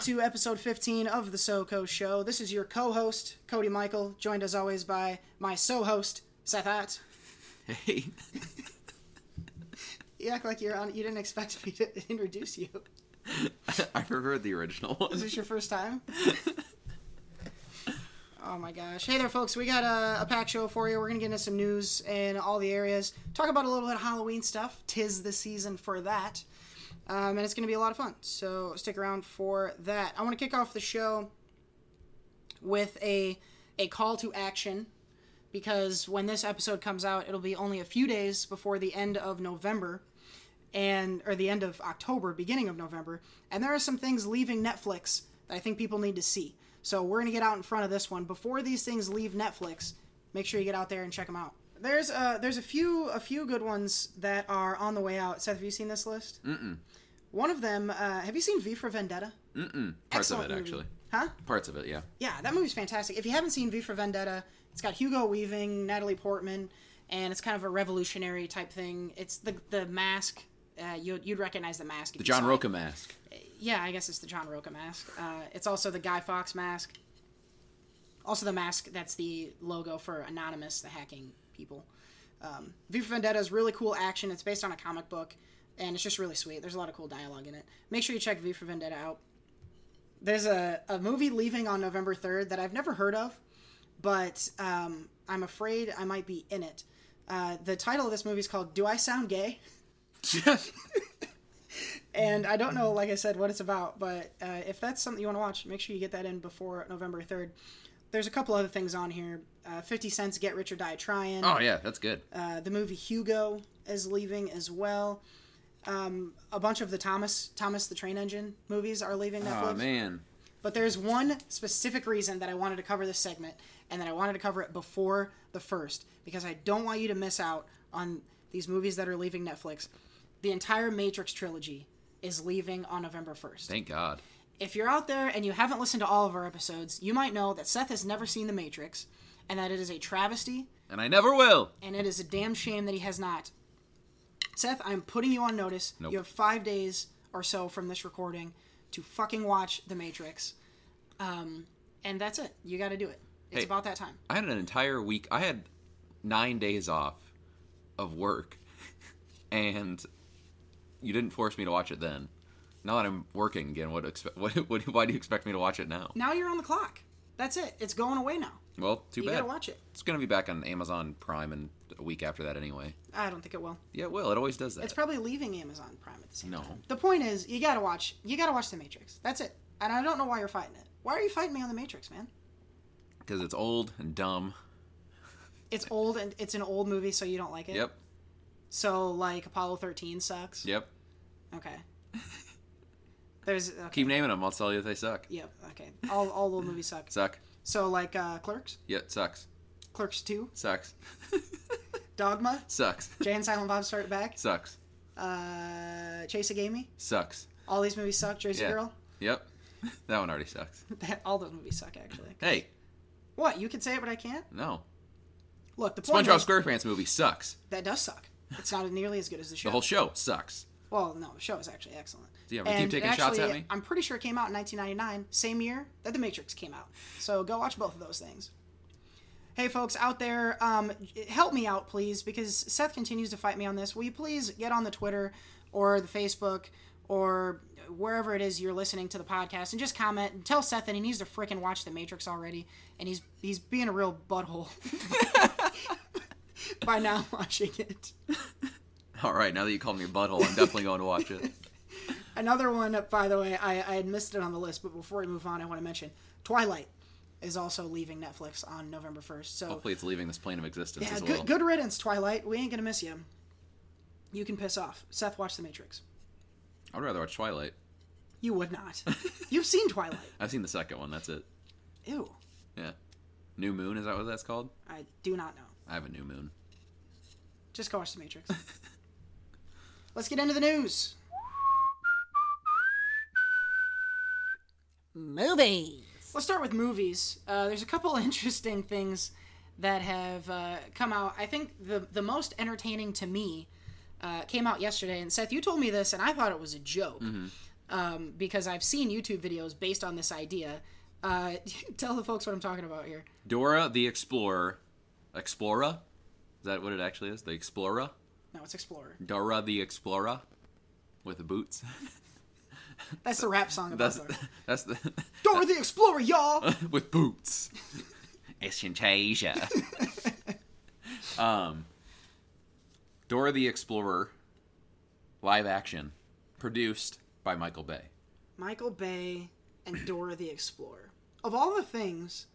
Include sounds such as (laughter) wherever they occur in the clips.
to episode 15 of the SoCo Show. This is your co-host Cody Michael, joined as always by my so-host Seth Att. Hey, (laughs) You act like you're on. You didn't expect me to (laughs) introduce you. (laughs) I prefer the original one. Is this your first time? Oh my gosh. Hey there, folks. We got a, a pack show for you. We're going to get into some news in all the areas. Talk about a little bit of Halloween stuff. Tis the season for that. Um, and it's going to be a lot of fun. So stick around for that. I want to kick off the show with a, a call to action because when this episode comes out, it'll be only a few days before the end of November and or the end of October, beginning of November, and there are some things leaving Netflix that I think people need to see. So we're gonna get out in front of this one before these things leave Netflix. Make sure you get out there and check them out. There's uh there's a few a few good ones that are on the way out. Seth, have you seen this list? Mm-mm. One of them, uh, have you seen V for Vendetta? Mm-mm. Parts Excellent of it, movie. actually. Huh? Parts of it, yeah. Yeah, that movie's fantastic. If you haven't seen V for Vendetta, it's got Hugo Weaving, Natalie Portman, and it's kind of a revolutionary type thing. It's the the mask. Uh, you, you'd recognize the mask. if The you John it. Roca mask. Yeah, I guess it's the John Roca mask. Uh, it's also the Guy Fawkes mask. Also, the mask that's the logo for Anonymous, the hacking people. Um, V for Vendetta is really cool action. It's based on a comic book, and it's just really sweet. There's a lot of cool dialogue in it. Make sure you check V for Vendetta out. There's a, a movie leaving on November 3rd that I've never heard of, but um, I'm afraid I might be in it. Uh, the title of this movie is called Do I Sound Gay? (laughs) (laughs) and I don't know, like I said, what it's about. But uh, if that's something you want to watch, make sure you get that in before November third. There's a couple other things on here. Uh, Fifty Cent's "Get Rich or Die Trying." oh, yeah, that's good. Uh, the movie Hugo is leaving as well. Um, a bunch of the Thomas Thomas the Train Engine movies are leaving Netflix. Oh, man. But there's one specific reason that I wanted to cover this segment and that I wanted to cover it before the first because I don't want you to miss out on these movies that are leaving Netflix. The entire Matrix trilogy is leaving on November 1st. Thank God. If you're out there and you haven't listened to all of our episodes, you might know that Seth has never seen The Matrix and that it is a travesty And I never will. and it is a damn shame that he has not. Seth, I'm putting you on notice. Nope. You have five days or so from this recording to fucking watch The Matrix. Um, and that's it. You got to do it. It's Hey. about that time. I had an entire week. I had nine days off of work, (laughs) and you didn't force me to watch it then. Now that I'm working again, what expect? (laughs) What, what? Why do you expect me to watch it now? Now you're on the clock. That's it. It's going away now. Well, too You bad. got to watch it. It's gonna be back on Amazon Prime in a week after that anyway. I don't think it will. Yeah, it will. It always does that. It's probably leaving Amazon Prime at the same No. time. The point is, you got to watch. You got to watch The Matrix. That's it. And I don't know why you're fighting it. Why are you fighting me on The Matrix, man? because it's old and dumb. It's old and it's an old movie, so you don't like it. Yep. So like Apollo 13 sucks. Yep. Okay. There's okay. Keep naming them. I'll tell you if they suck. Yep. Okay. All all the movies suck. Suck. So like uh, Clerks, Yeah, it sucks. Clerks Two, Sucks. Dogma, sucks. (laughs) Jay and Silent Bob Start Back, Sucks. uh, Chasing Amy. Sucks. All these movies suck. Jersey Yeah. Girl. Yep. That one already sucks. (laughs) all those movies suck actually. Hey, What? You can say it, but I can't. no. Look, the point SpongeBob SquarePants movie sucks. that does suck. It's not nearly as good as the show. The whole show sucks. well, no, the show is actually excellent. Yeah, we keep And taking actually, shots at me. I'm pretty sure it came out in 1999, same year that The Matrix came out. So go watch both of those things. Hey, folks out there, um, help me out, please, because Seth continues to fight me on this. Will you please get on the Twitter or the Facebook or wherever it is you're listening to the podcast and just comment and tell Seth that he needs to freaking watch The Matrix already, and he's he's being a real butthole (laughs) (laughs) (laughs) by not watching it. (laughs) All right, now that you called me a butthole, I'm definitely going to watch it. (laughs) Another one, by the way, I, I had missed it on the list, but before we move on, I want to mention Twilight is also leaving Netflix on November 1st. So, Hopefully, it's leaving this plane of existence yeah, as well. good, good riddance, Twilight. We ain't going to miss you. You can piss off. Seth, watch The Matrix. I'd rather watch Twilight. You would not. You've seen Twilight. I've seen the second one. That's it. Ew. Yeah. New Moon is that what that's called? I do not know. I have a new moon. Just go watch The Matrix. (laughs) Let's get into the news. Movies. Let's start with movies. Uh, there's a couple (laughs) interesting things that have uh, come out. I think the the most entertaining to me uh, came out yesterday. And Seth, you told me this, and I thought it was a joke um, because I've seen YouTube videos based on this idea. Uh, (laughs) tell the folks what I'm talking about here. Dora the Explorer. Explorer? Is that what it actually is? The Explorer? No, it's Explorer. Dora the Explorer? With the boots? (laughs) That's the rap song about That's Dora. (laughs) that's the (laughs) Dora the Explorer, y'all. with boots. Asia. um, Dora the Explorer, live action, produced by Michael Bay. Michael Bay and Dora the Explorer. Of all the things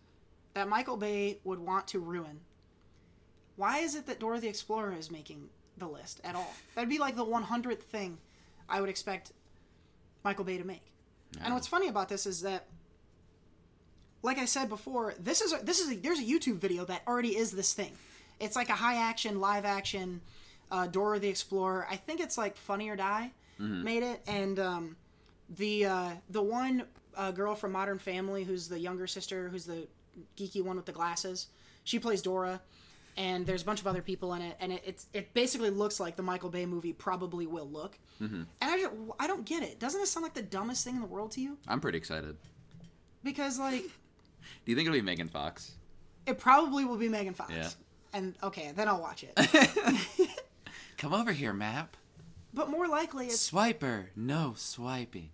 that Michael Bay would want to ruin, why is it that Dora the Explorer is making the list at all? That'd be like the 100th thing I would expect Michael Bay to make. And what's funny about this is that, like I said before, this is a, this is a, there's a YouTube video that already is this thing. It's like a high action, live action uh, Dora the Explorer. I think it's like Funny or Die made it, and um, the uh, the one uh, girl from Modern Family who's the younger sister, who's the geeky one with the glasses, she plays Dora. And there's a bunch of other people in it, and it, it's it basically looks like the Michael Bay movie probably will look. Mm-hmm. And I just, I don't get it. Doesn't it sound like the dumbest thing in the world to you? I'm pretty excited. Because like (laughs) Do you think it'll be Megan Fox? it probably will be Megan Fox. Yeah. And okay, then I'll watch it. (laughs) Come over here, Map. but more likely, it's. Swiper, no swiping.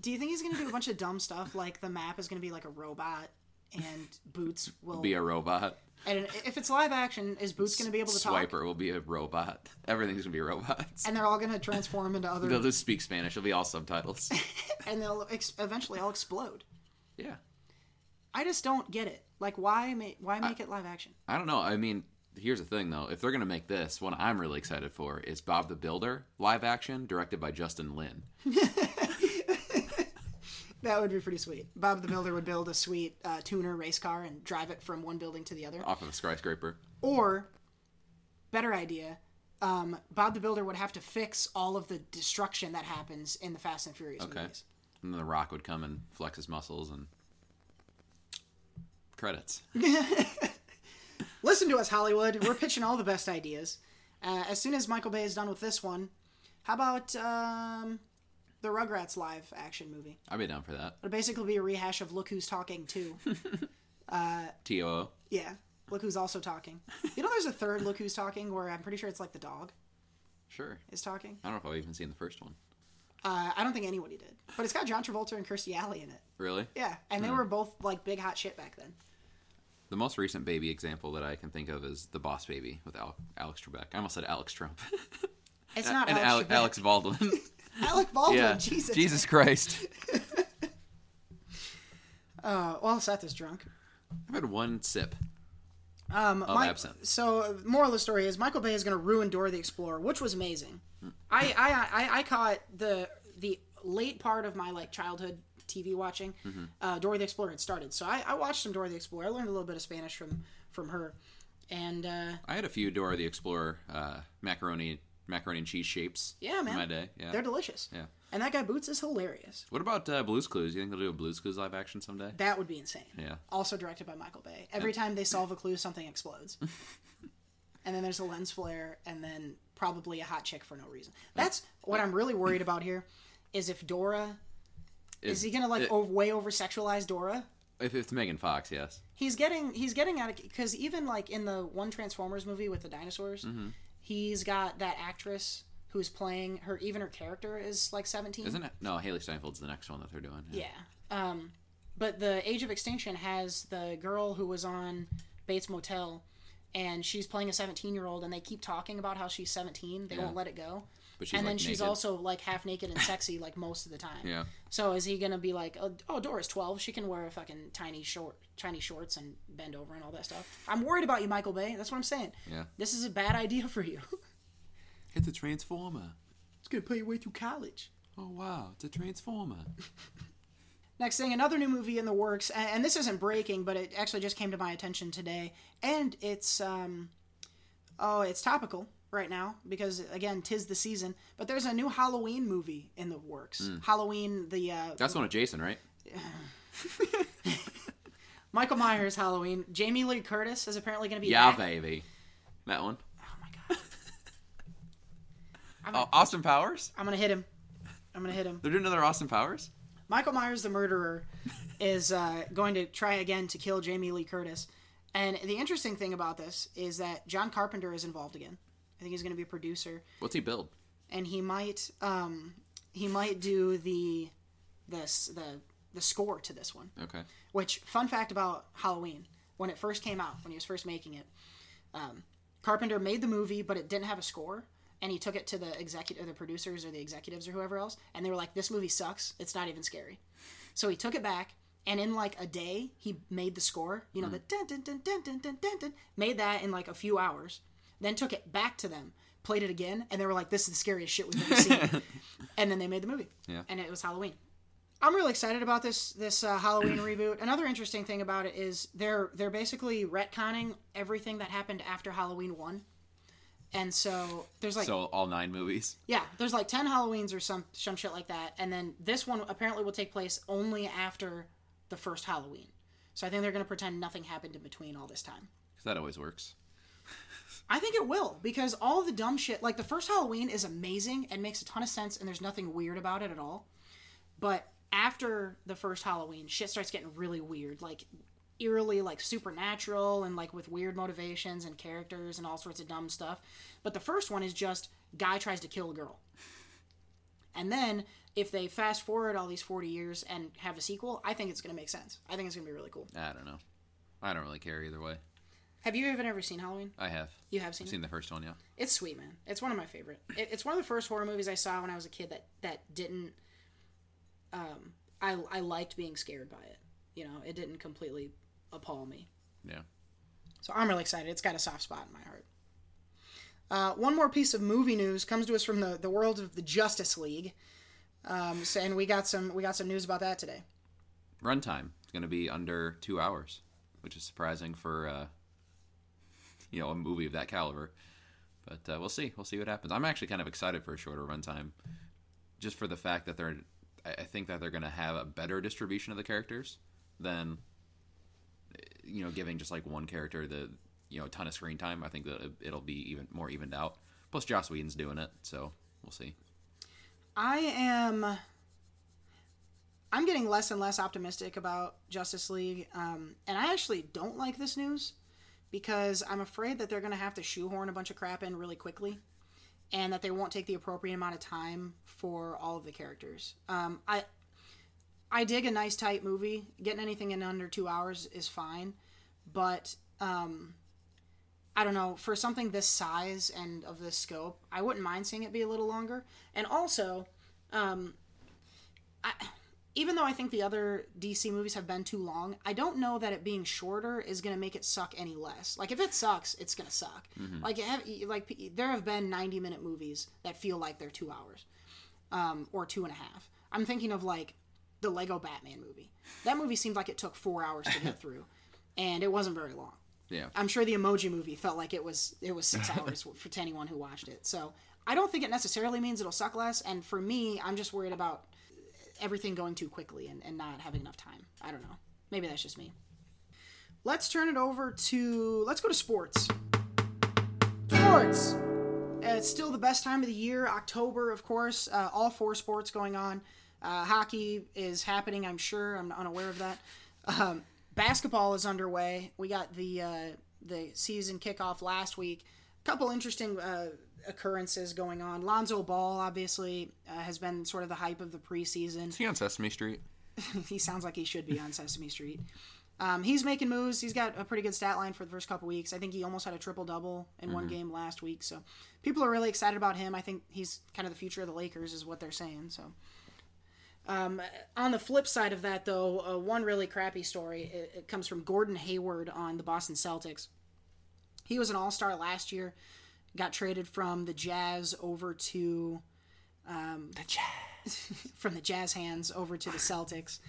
Do you think he's gonna do a bunch of dumb stuff like the map is gonna be like a robot and Boots (laughs) will Be a robot. And if it's live action, is Boots gonna be able to talk? Swiper will be a robot. Everything's gonna be robots. And they're all gonna transform into other, They'll just speak Spanish. It'll be all subtitles. (laughs) and they'll ex- eventually all explode. yeah. I just don't get it. Like, why make why make it live action? I don't know. I mean, here's the thing though. If they're gonna make this, one I'm really excited for is Bob the Builder live action, directed by Justin Lin. (laughs) That would be pretty sweet. Bob the Builder would build a sweet uh, tuner race car and drive it from one building to the other. Off of a skyscraper. Or, better idea, um, Bob the Builder would have to fix all of the destruction that happens in the Fast and Furious Okay. movies. And then The Rock would come and flex his muscles and credits. (laughs) Listen to us, Hollywood. We're pitching all the best ideas. Uh, as soon as Michael Bay is done with this one, how about um, the Rugrats live action movie? I'd be down for that. It'll basically be a rehash of Look Who's Talking too. (laughs) TOO. yeah, Look Who's also talking. You know, there's a third Look Who's Talking where I'm pretty sure it's like the dog Sure. is talking. I don't know if I've even seen the first one. Uh, I don't think anybody did, but it's got John Travolta and Kirstie Alley in it. Really? Yeah, and they were both like big hot shit back then. The most recent baby example that I can think of is The Boss Baby with Al- Alex Trebek. I almost said Alex Trump. It's (laughs) not and Alex, Ale- Trebek. Alex Baldwin. (laughs) (laughs) Alec Baldwin. yeah. Jesus. Jesus Christ. (laughs) Uh, well, Seth is drunk. I've had one sip. Um, Of my- absinthe. So, moral of the story is Michael Bay is going to ruin Dora the Explorer, which was amazing. Hmm. I, I, I, I caught the the late part of my like childhood TV watching. Mm-hmm. Uh, Dora the Explorer had started, so I, I watched some Dora the Explorer. I learned a little bit of Spanish from from her, and uh, I had a few Dora the Explorer uh, macaroni macaroni and cheese shapes. yeah, man, In my day. Yeah. they're delicious. Yeah. And that guy Boots is hilarious. What about uh, Blue's Clues? You think they'll do a Blue's Clues live action someday? That would be insane. Yeah. Also directed by Michael Bay. Every time they (laughs) solve a clue, something explodes. (laughs) and then there's a lens flare, and then probably a hot chick for no reason. That's what I'm really worried about here. Is if Dora is he gonna like it- o- way over sexualize Dora? If it's Megan Fox, yes. He's getting he's getting at it because even like in the one Transformers movie with the dinosaurs, Mm-hmm. He's got that actress who's playing her. Even her character is like 17. Isn't it? No, Hailee Steinfeld's the next one that they're doing. Yeah. Um, but the Age of Extinction has the girl who was on Bates Motel, and she's playing a 17 year old, and they keep talking about how she's 17. They Yeah. won't let it go. But she's and then like, she's naked. also like half naked and sexy like most of the time. Yeah. So is he gonna be like, oh, oh, Dora's 12, she can wear a fucking tiny short, tiny shorts and bend over and all that stuff. I'm worried about you, Michael Bay. That's what I'm saying. Yeah. This is a bad idea for you. (laughs) It's a Transformer. it's gonna pay your way through college. Oh wow, it's a Transformer. (laughs) Next thing, another new movie in the works, and this isn't breaking, but it actually just came to my attention today, and it's um, oh, it's topical right now because again, tis the season. But there's a new Halloween movie in the works. Halloween, the uh, That's one of Jason, right? (laughs) Michael Myers Halloween. Jamie Lee Curtis is apparently going to be Yeah, back. baby. That one. Oh my god. (laughs) Oh, Austin Powers. I'm gonna hit him. I'm gonna hit him. They're doing another Austin Powers. Michael Myers, the murderer, is uh, going to try again to kill Jamie Lee Curtis. And the interesting thing about this is that John Carpenter is involved again. I think he's going to be a producer, What's he build? and he might um, he might do the this the the score to this one. Okay. Which fun fact about Halloween when it first came out when he was first making it, um, Carpenter made the movie but it didn't have a score, and he took it to the executive, the producers or the executives or whoever else, and they were like, "This movie sucks. It's not even scary." So he took it back, and in like a day, he made the score. You know, the dun dun dun dun dun dun dun dun. Made that in like a few hours. Then took it back to them, played it again, and they were like, "This is the scariest shit we've ever seen." (laughs) and then they made the movie. Yeah. And it was Halloween. I'm really excited about this this uh, Halloween (clears throat) reboot. Another interesting thing about it is they're they're basically retconning everything that happened after Halloween one, and so there's like So all nine movies. yeah, there's like ten Halloweens or some some shit like that, and then this one apparently will take place only after the first Halloween. So I think they're gonna pretend nothing happened in between all this time. Because that always works. I think it will because all the dumb shit, like the first Halloween, is amazing and makes a ton of sense, and there's nothing weird about it at all. But after the first Halloween, shit starts getting really weird, like eerily like supernatural and like with weird motivations and characters and all sorts of dumb stuff. But the first one is just guy tries to kill a girl. And then if they fast forward all these 40 years and have a sequel, I think it's going to make sense. I think it's going to be really cool. I don't know. I don't really care either way. Have you even ever seen Halloween? I have. You have seen it? Seen the first one, yeah. It's sweet, man. It's one of my favorite. It, it's one of the first horror movies I saw when I was a kid that that didn't. Um, I I liked being scared by it. You know, it didn't completely appall me. Yeah. So I'm really excited. It's got a soft spot in my heart. Uh, one more piece of movie news comes to us from the, the world of the Justice League, um, so, and we got some we got some news about that today. Runtime is going to be under two hours, which is surprising for uh, you know a movie of that caliber. But uh, we'll see. We'll see what happens. I'm actually kind of excited for a shorter runtime, just for the fact that they're. I think that they're going to have a better distribution of the characters than you know giving just like one character the you know a ton of screen time. I think that it- it'll be even more evened out. Plus, Joss Whedon's doing it, so we'll see. I am. I'm getting less and less optimistic about Justice League, um, and I actually don't like this news because I'm afraid that they're going to have to shoehorn a bunch of crap in really quickly, and that they won't take the appropriate amount of time for all of the characters. Um, I I dig a nice tight movie. Getting anything in under two hours is fine, but um, I don't know for something this size and of this scope, I wouldn't mind seeing it be a little longer. And also, um, I, even though I think the other DC movies have been too long, I don't know that it being shorter is going to make it suck any less. Like if it sucks, it's going to suck. Like have, like there have been ninety minute movies that feel like they're two hours, um, or two and a half. I'm thinking of like the Lego Batman movie. That movie seemed like it took four hours to get (laughs) through, and it wasn't very long. Yeah. I'm sure the Emoji Movie felt like it was it was six (laughs) hours for to anyone who watched it. So I don't think it necessarily means it'll suck less. And for me, I'm just worried about everything going too quickly and, and not having enough time. I don't know. Maybe that's just me. Let's turn it over to let's go to sports. Sports. Uh, It's still the best time of the year. October, of course. Uh, all four sports going on. Uh, hockey is happening. I'm sure. I'm unaware of that. Um, basketball is underway. We got the uh, the season kickoff last week. A couple interesting uh, occurrences going on. Lonzo Ball obviously uh, has been sort of the hype of the preseason. Is he on Sesame Street? (laughs) he sounds like he should be on Sesame Street. Um, he's making moves. He's got a pretty good stat line for the first couple weeks. I think he almost had a triple double in one game last week. So people are really excited about him. I think he's kind of the future of the Lakers, is what they're saying. So. Um, on the flip side of that, though, uh, one really crappy story. It, it comes from Gordon Hayward on the Boston Celtics. He was an All Star last year. Got traded from the Jazz over to The Jazz. (laughs) from the Jazz hands over to the Celtics,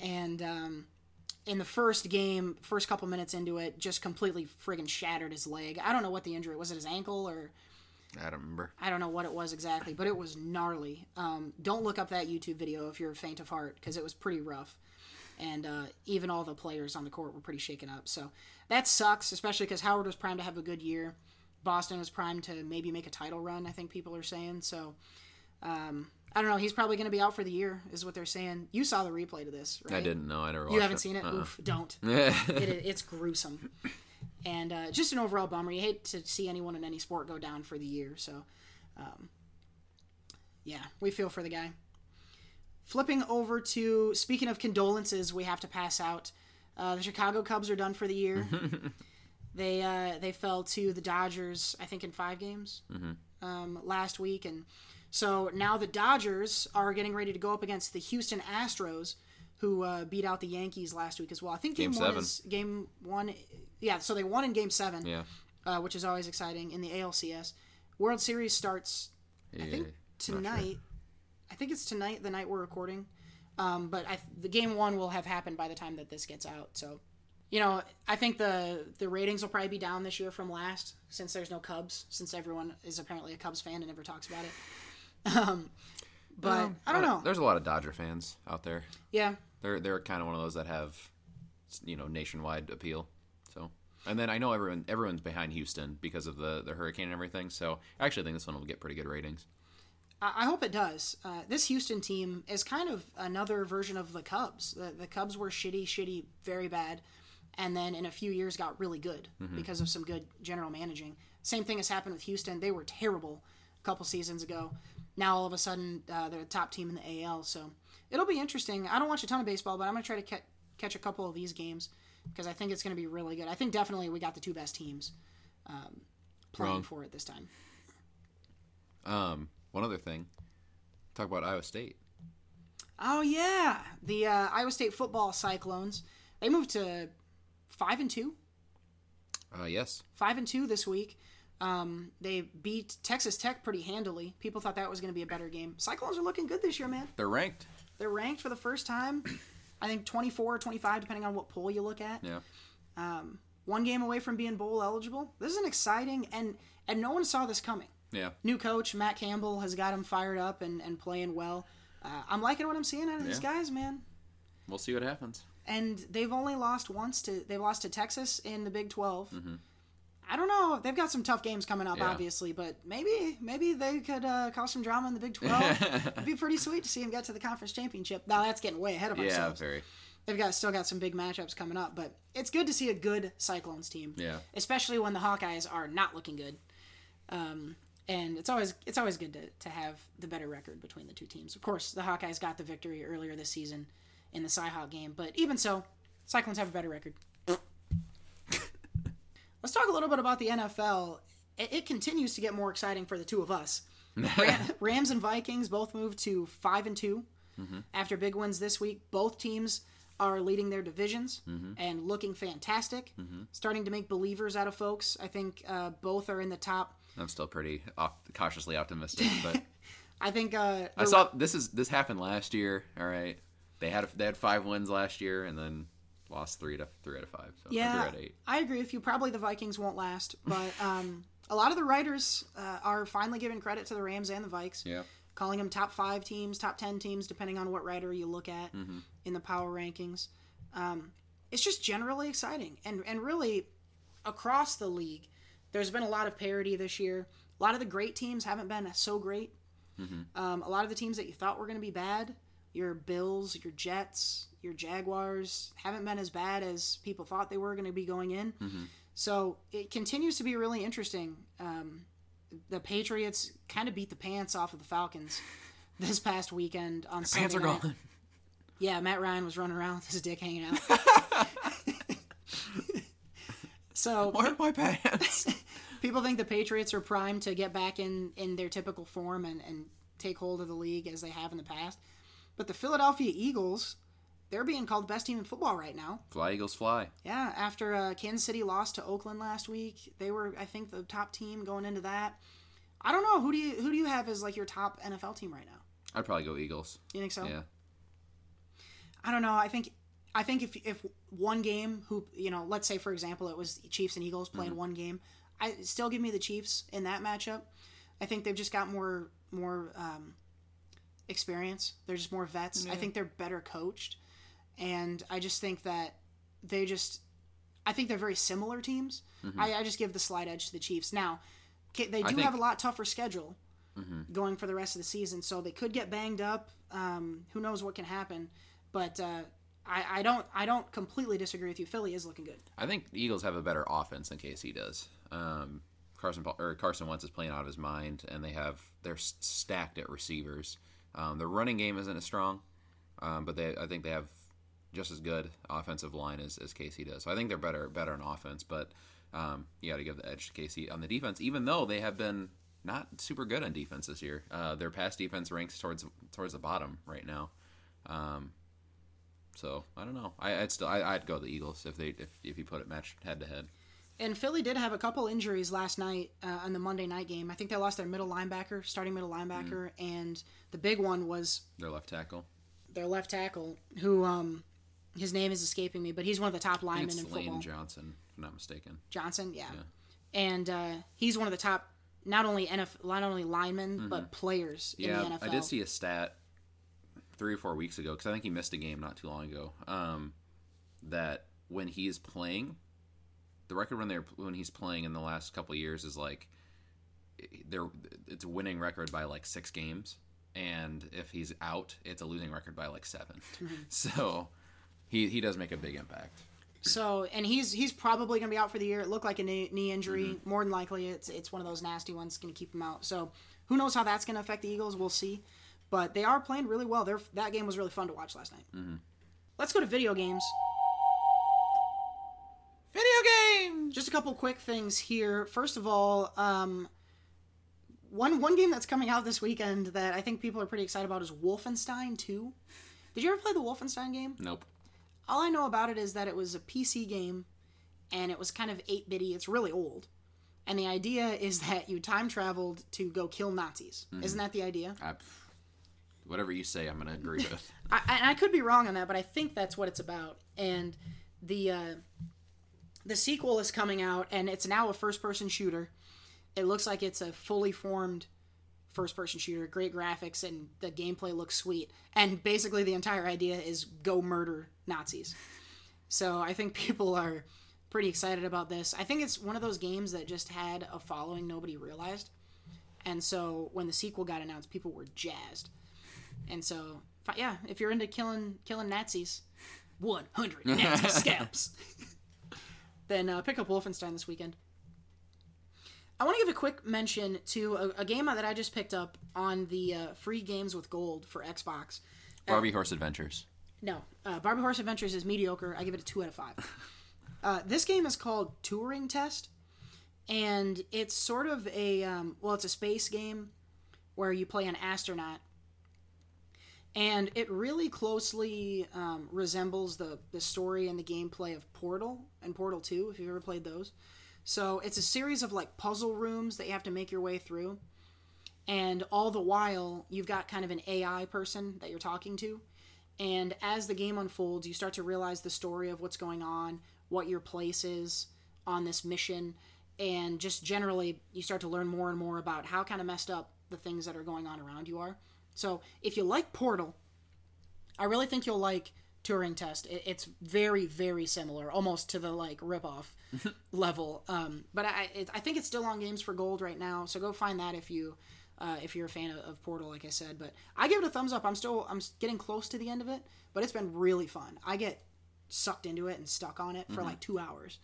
and um, in the first game, first couple minutes into it, just completely friggin' shattered his leg. I don't know what the injury was. It his ankle or I don't remember. I don't know what it was exactly, but it was gnarly. Um, don't look up that YouTube video if you're faint of heart because it was pretty rough. and uh, even all the players on the court were pretty shaken up. So that sucks, especially because Hayward was primed to have a good year. Boston was primed to maybe make a title run. I think people are saying so. Um, I don't know. He's probably going to be out for the year, is what they're saying. You saw the replay to this, right? I didn't know. I never. You haven't it. seen it? Uh-uh. Oof! Don't. (laughs) it, it's gruesome, and uh, just an overall bummer. You hate to see anyone in any sport go down for the year. So, um, yeah, we feel for the guy. Flipping over to speaking of condolences, we have to pass out. Uh, the Chicago Cubs are done for the year. (laughs) they uh, they fell to the Dodgers, I think, in five games mm-hmm. um, last week, and so now the Dodgers are getting ready to go up against the Houston Astros, who uh, beat out the Yankees last week as well. I think game, game one seven. is game one. Yeah, so they won in game seven. Yeah, uh, which is always exciting in the ALCS. World Series starts, yeah, I think tonight. Sure. I think it's tonight, the night we're recording. Um, but I, the game one will have happened by the time that this gets out. So, you know, I think the the ratings will probably be down this year from last, since there's no Cubs, since everyone is apparently a Cubs fan and never talks about it. (laughs) Um, but um, I don't know. There's a lot of Dodger fans out there. Yeah, they're they're kind of one of those that have, you know, nationwide appeal. So, and then I know everyone everyone's behind Houston because of the the hurricane and everything. So, I actually think this one will get pretty good ratings. I hope it does. Uh, this Houston team is kind of another version of the Cubs. The, the Cubs were shitty, shitty, very bad, and then in a few years got really good mm-hmm. because of some good general managing. Same thing has happened with Houston. They were terrible a couple seasons ago. Now all of a sudden uh, they're the top team in the AL. So it'll be interesting. I don't watch a ton of baseball, but I'm gonna try to ca- catch a couple of these games because I think it's gonna be really good. I think definitely we got the two best teams um, playing Wrong. for it this time. Um one other thing, talk about Iowa State. Oh yeah, the uh, Iowa State football Cyclones. They moved to five and two. Uh, yes. Five and two this week. Um, they beat Texas Tech pretty handily. People thought that was going to be a better game. Cyclones are looking good this year, man. They're ranked. They're ranked for the first time. I think 24 or 25, depending on what poll you look at. Yeah. Um, one game away from being bowl eligible. This is an exciting and and no one saw this coming. Yeah. New coach Matt Campbell has got him fired up and, and playing well. Uh, I'm liking what I'm seeing out of yeah. these guys, man. We'll see what happens. And they've only lost once to they've lost to Texas in the Big 12. Mm-hmm. I don't know. They've got some tough games coming up, yeah. obviously, but maybe maybe they could uh, cause some drama in the Big 12. (laughs) It'd be pretty sweet to see them get to the conference championship. Now that's getting way ahead of ourselves. Yeah, very. They've got still got some big matchups coming up, but it's good to see a good Cyclones team. Yeah. Especially when the Hawkeyes are not looking good. Um, and it's always it's always good to, to have the better record between the two teams. Of course, the Hawkeyes got the victory earlier this season in the Cyhawk game, but even so, Cyclones have a better record. Let's talk a little bit about the NFL. It, it continues to get more exciting for the two of us. (laughs) Rams and Vikings both moved to five and 2 mm-hmm. after big wins this week. Both teams are leading their divisions mm-hmm. and looking fantastic, mm-hmm. starting to make believers out of folks. I think uh, both are in the top I'm still pretty op- cautiously optimistic, but (laughs) I think uh, I saw this is this happened last year. All right, they had they had five wins last year, and then lost three to three out of five. So yeah, I agree with you. Probably the Vikings won't last, but (laughs) um, a lot of the writers uh, are finally giving credit to the Rams and the Vikes. Yeah. Calling them top five teams, top ten teams, depending on what writer you look at mm-hmm. in the power rankings. Um, it's just generally exciting, and and really across the league, there's been a lot of parity this year. A lot of the great teams haven't been so great. Mm-hmm. Um, a lot of the teams that you thought were going to be bad, your Bills, your Jets, your Jaguars, haven't been as bad as people thought they were going to be going in. Mm-hmm. So it continues to be really interesting. Um, the Patriots kind of beat the pants off of the Falcons this past weekend on the Sunday pants are night. gone. Yeah, Matt Ryan was running around with his dick hanging out. (laughs) so why are my (laughs) pants? people think the Patriots are primed to get back in in their typical form and and take hold of the league as they have in the past. But the Philadelphia Eagles, they're being called the best team in football right now. Fly Eagles fly. Yeah, after uh, Kansas City lost to Oakland last week, they were I think the top team going into that. I don't know who do you who do you have as like your top NFL team right now? I'd probably go Eagles. You think so? Yeah. I don't know. I think I think if if one game who you know, let's say for example it was Chiefs and Eagles playing mm-hmm. one game, I still give me the Chiefs in that matchup. I think they've just got more more um, experience. They're just more vets. Yeah. I think they're better coached, and I just think that they just, I think they're very similar teams. I, I just give the slight edge to the Chiefs. Now, they do think- have a lot tougher schedule going for the rest of the season, so they could get banged up. Um, who knows what can happen? But uh, I, I don't, I don't completely disagree with you. Philly is looking good. I think the Eagles have a better offense than KC does. Um, Carson Paul, or Carson Wentz is playing out of his mind, and they have they're stacked at receivers. Um, their running game isn't as strong, um, but they I think they have just as good offensive line as, as KC does. So I think they're better better on offense, but um, you got to give the edge to KC on the defense, even though they have been not super good on defense this year. Uh, their pass defense ranks towards towards the bottom right now. Um, so I don't know. I, I'd still I, I'd go the Eagles if they if, if you put it match head to head. And Philly did have a couple injuries last night uh, on the Monday night game. I think they lost their middle linebacker, starting middle linebacker, and the big one was Their left tackle. their left tackle, who um, his name is escaping me, but he's one of the top linemen think in it's Lane football. Johnson, if I'm not mistaken. Johnson, yeah, and uh, he's one of the top, not only NFL, not only linemen, but players in the Mm-hmm. Yeah, NFL. I did see a stat three or four weeks ago because I think he missed a game not too long ago. Um, that when he's playing, the record when they're when he's playing in the last couple of years is like they're it's a winning record by like six games, and if he's out, it's a losing record by like 7 Mm-hmm. (laughs) So he he does make a big impact. So, and he's he's probably going to be out for the year. It looked like a knee, knee injury. Mm-hmm. More than likely, it's it's one of those nasty ones going to keep him out. So, who knows how that's going to affect the Eagles? We'll see. But they are playing really well. They're, that game was really fun to watch last night. Mm-hmm. Let's go to video games. Video games. Just a couple quick things here. First of all, um, one one game that's coming out this weekend that I think people are pretty excited about is Wolfenstein 2. Did you ever play the Wolfenstein game? Nope. all I know about it is that it was a PC game and it was kind of 8 bitty. It's really old. And the idea is (laughs) that you time traveled to go kill Nazis. Isn't that the idea? I, whatever you say, I'm gonna agree (laughs) with. I, and I could be wrong on that, but I think that's what it's about. And the uh, the sequel is coming out, and it's now a first person shooter. It looks like it's a fully formed first person shooter, great graphics, and the gameplay looks sweet. And basically, the entire idea is go murder Nazis. So I think (laughs) people are pretty excited about this. I think it's one of those games that just had a following nobody realized. And so when the sequel got announced, people were jazzed. And so, yeah, if you're into killing killing Nazis, 100 Nazi (laughs) scalps, (laughs) then uh, pick up Wolfenstein this weekend. I want to give a quick mention to a, a game that I just picked up on the uh, free games with gold for Xbox. Barbie Horse Adventures. No, uh, Barbie Horse Adventures is mediocre. I give it a two out of five. (laughs) Uh, this game is called Turing Test, and it's sort of a um, well, it's a space game where you play an astronaut, and it really closely um, resembles the the story and the gameplay of Portal and Portal Two, if you've ever played those. So it's a series of like puzzle rooms that you have to make your way through, and all the while you've got kind of an AI person that you're talking to and as the game unfolds, you start to realize the story of what's going on, what your place is on this mission, and just generally, you start to learn more and more about how kind of messed up the things that are going on around you are. So, if you like Portal, I really think you'll like Turing Test. It's very, very similar, almost to the like ripoff (laughs) level. Um, but I, it, I think it's still on Games for Gold right now, so go find that if you uh, if you're a fan of, of Portal, like I said. But I give it a thumbs up. I'm still I'm getting close to the end of it, but it's been really fun. I get sucked into it and stuck on it for like two hours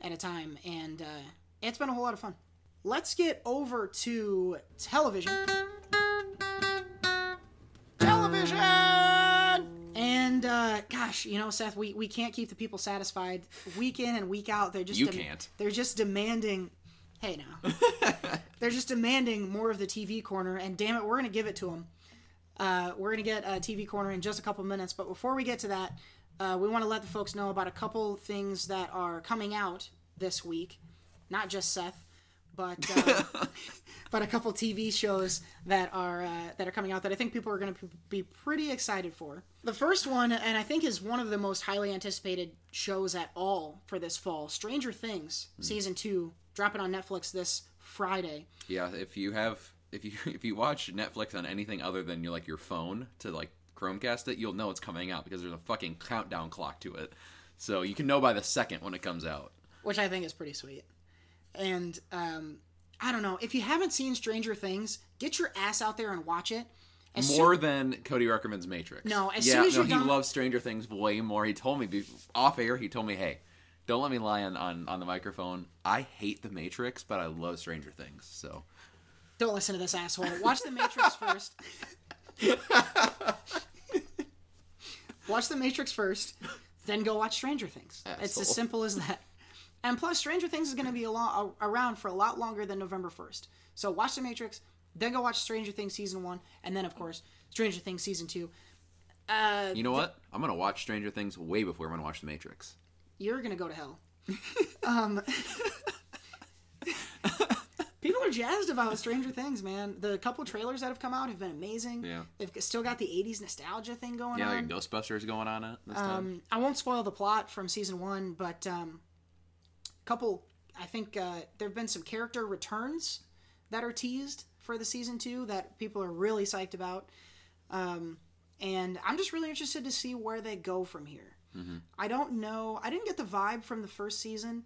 at a time, and uh, it's been a whole lot of fun. Let's get over to television. And uh, gosh, you know, Seth, we, we can't keep the people satisfied week in and week out. They're just You can't. They're just demanding. Hey now, (laughs) they're just demanding more of the TV corner, and damn it, we're gonna give it to them. Uh, we're gonna get a TV corner in just a couple minutes, but before we get to that, uh, we want to let the folks know about a couple things that are coming out this week. Not just Seth, but uh, (laughs) but a couple TV shows that are uh, that are coming out that I think people are going to be pretty excited for. The first one, and I think is one of the most highly anticipated shows at all for this fall, Stranger Things season two, dropping on Netflix this Friday. Yeah, if you have if you (laughs) if you watch Netflix on anything other than your like your phone to like Chromecast it, you'll know it's coming out because there's a fucking countdown clock to it. So you can know by the second when it comes out. which I think is pretty sweet. And um, I don't know if you haven't seen Stranger Things, get your ass out there and watch it. As soon- More than Cody Ruckerman's Matrix. No, as yeah, soon as no, you're he done- loves Stranger Things way more. He told me off air. He told me, "Hey, don't let me lie on, on on the microphone. I hate the Matrix, but I love Stranger Things." So don't listen to this asshole. Watch The Matrix (laughs) first. watch The Matrix first, then go watch Stranger Things. It's as simple as that. And plus, Stranger Things is going to be a a- around for a lot longer than November 1st. So watch The Matrix, then go watch Stranger Things Season 1, and then, of course, Stranger Things Season 2. Uh, you know what? I'm gonna watch Stranger Things way before I'm gonna watch the Matrix. you're gonna go to hell. (laughs) um, (laughs) people are jazzed about Stranger Things, man. The couple trailers that have come out have been amazing. Yeah. they've still got the '80s nostalgia thing going Yeah, on. Yeah, like Ghostbusters going on it this time. um, I won't spoil the plot from season one, but um, couple. I think uh, there have been some character returns that are teased for the season two that people are really psyched about. Um, and I'm just really interested to see where they go from here. I don't know. I didn't get the vibe from the first season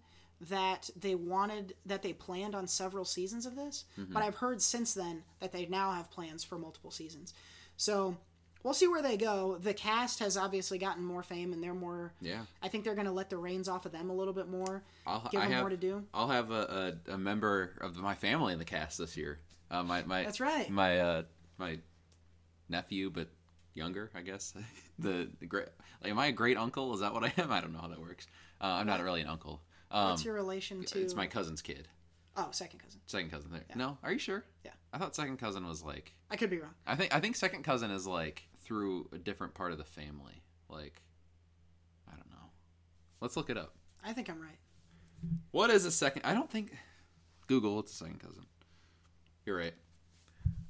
that they wanted that they planned on several seasons of this, but I've heard since then that they now have plans for multiple seasons. So we'll see where they go. The cast has obviously gotten more fame, and they're more. Yeah. I think they're going to let the reins off of them a little bit more. I'll, give I them have, more to do. I'll have a, a, a member of my family in the cast this year. Uh, my my That's right. My uh, my nephew, but younger, I guess. (laughs) the, the great. Like, am I a great uncle? Is that what I am? I don't know how that works. Uh, I'm not really an uncle. Um, What's your relation to? it's my cousin's kid. oh second cousin. Second cousin. There. No, are you sure? Yeah. I thought second cousin was like. I could be wrong. I think I think second cousin is like through a different part of the family. Like, I don't know. Let's look it up. I think I'm right. What is a second? I don't think. Google. What's a second cousin? You're right.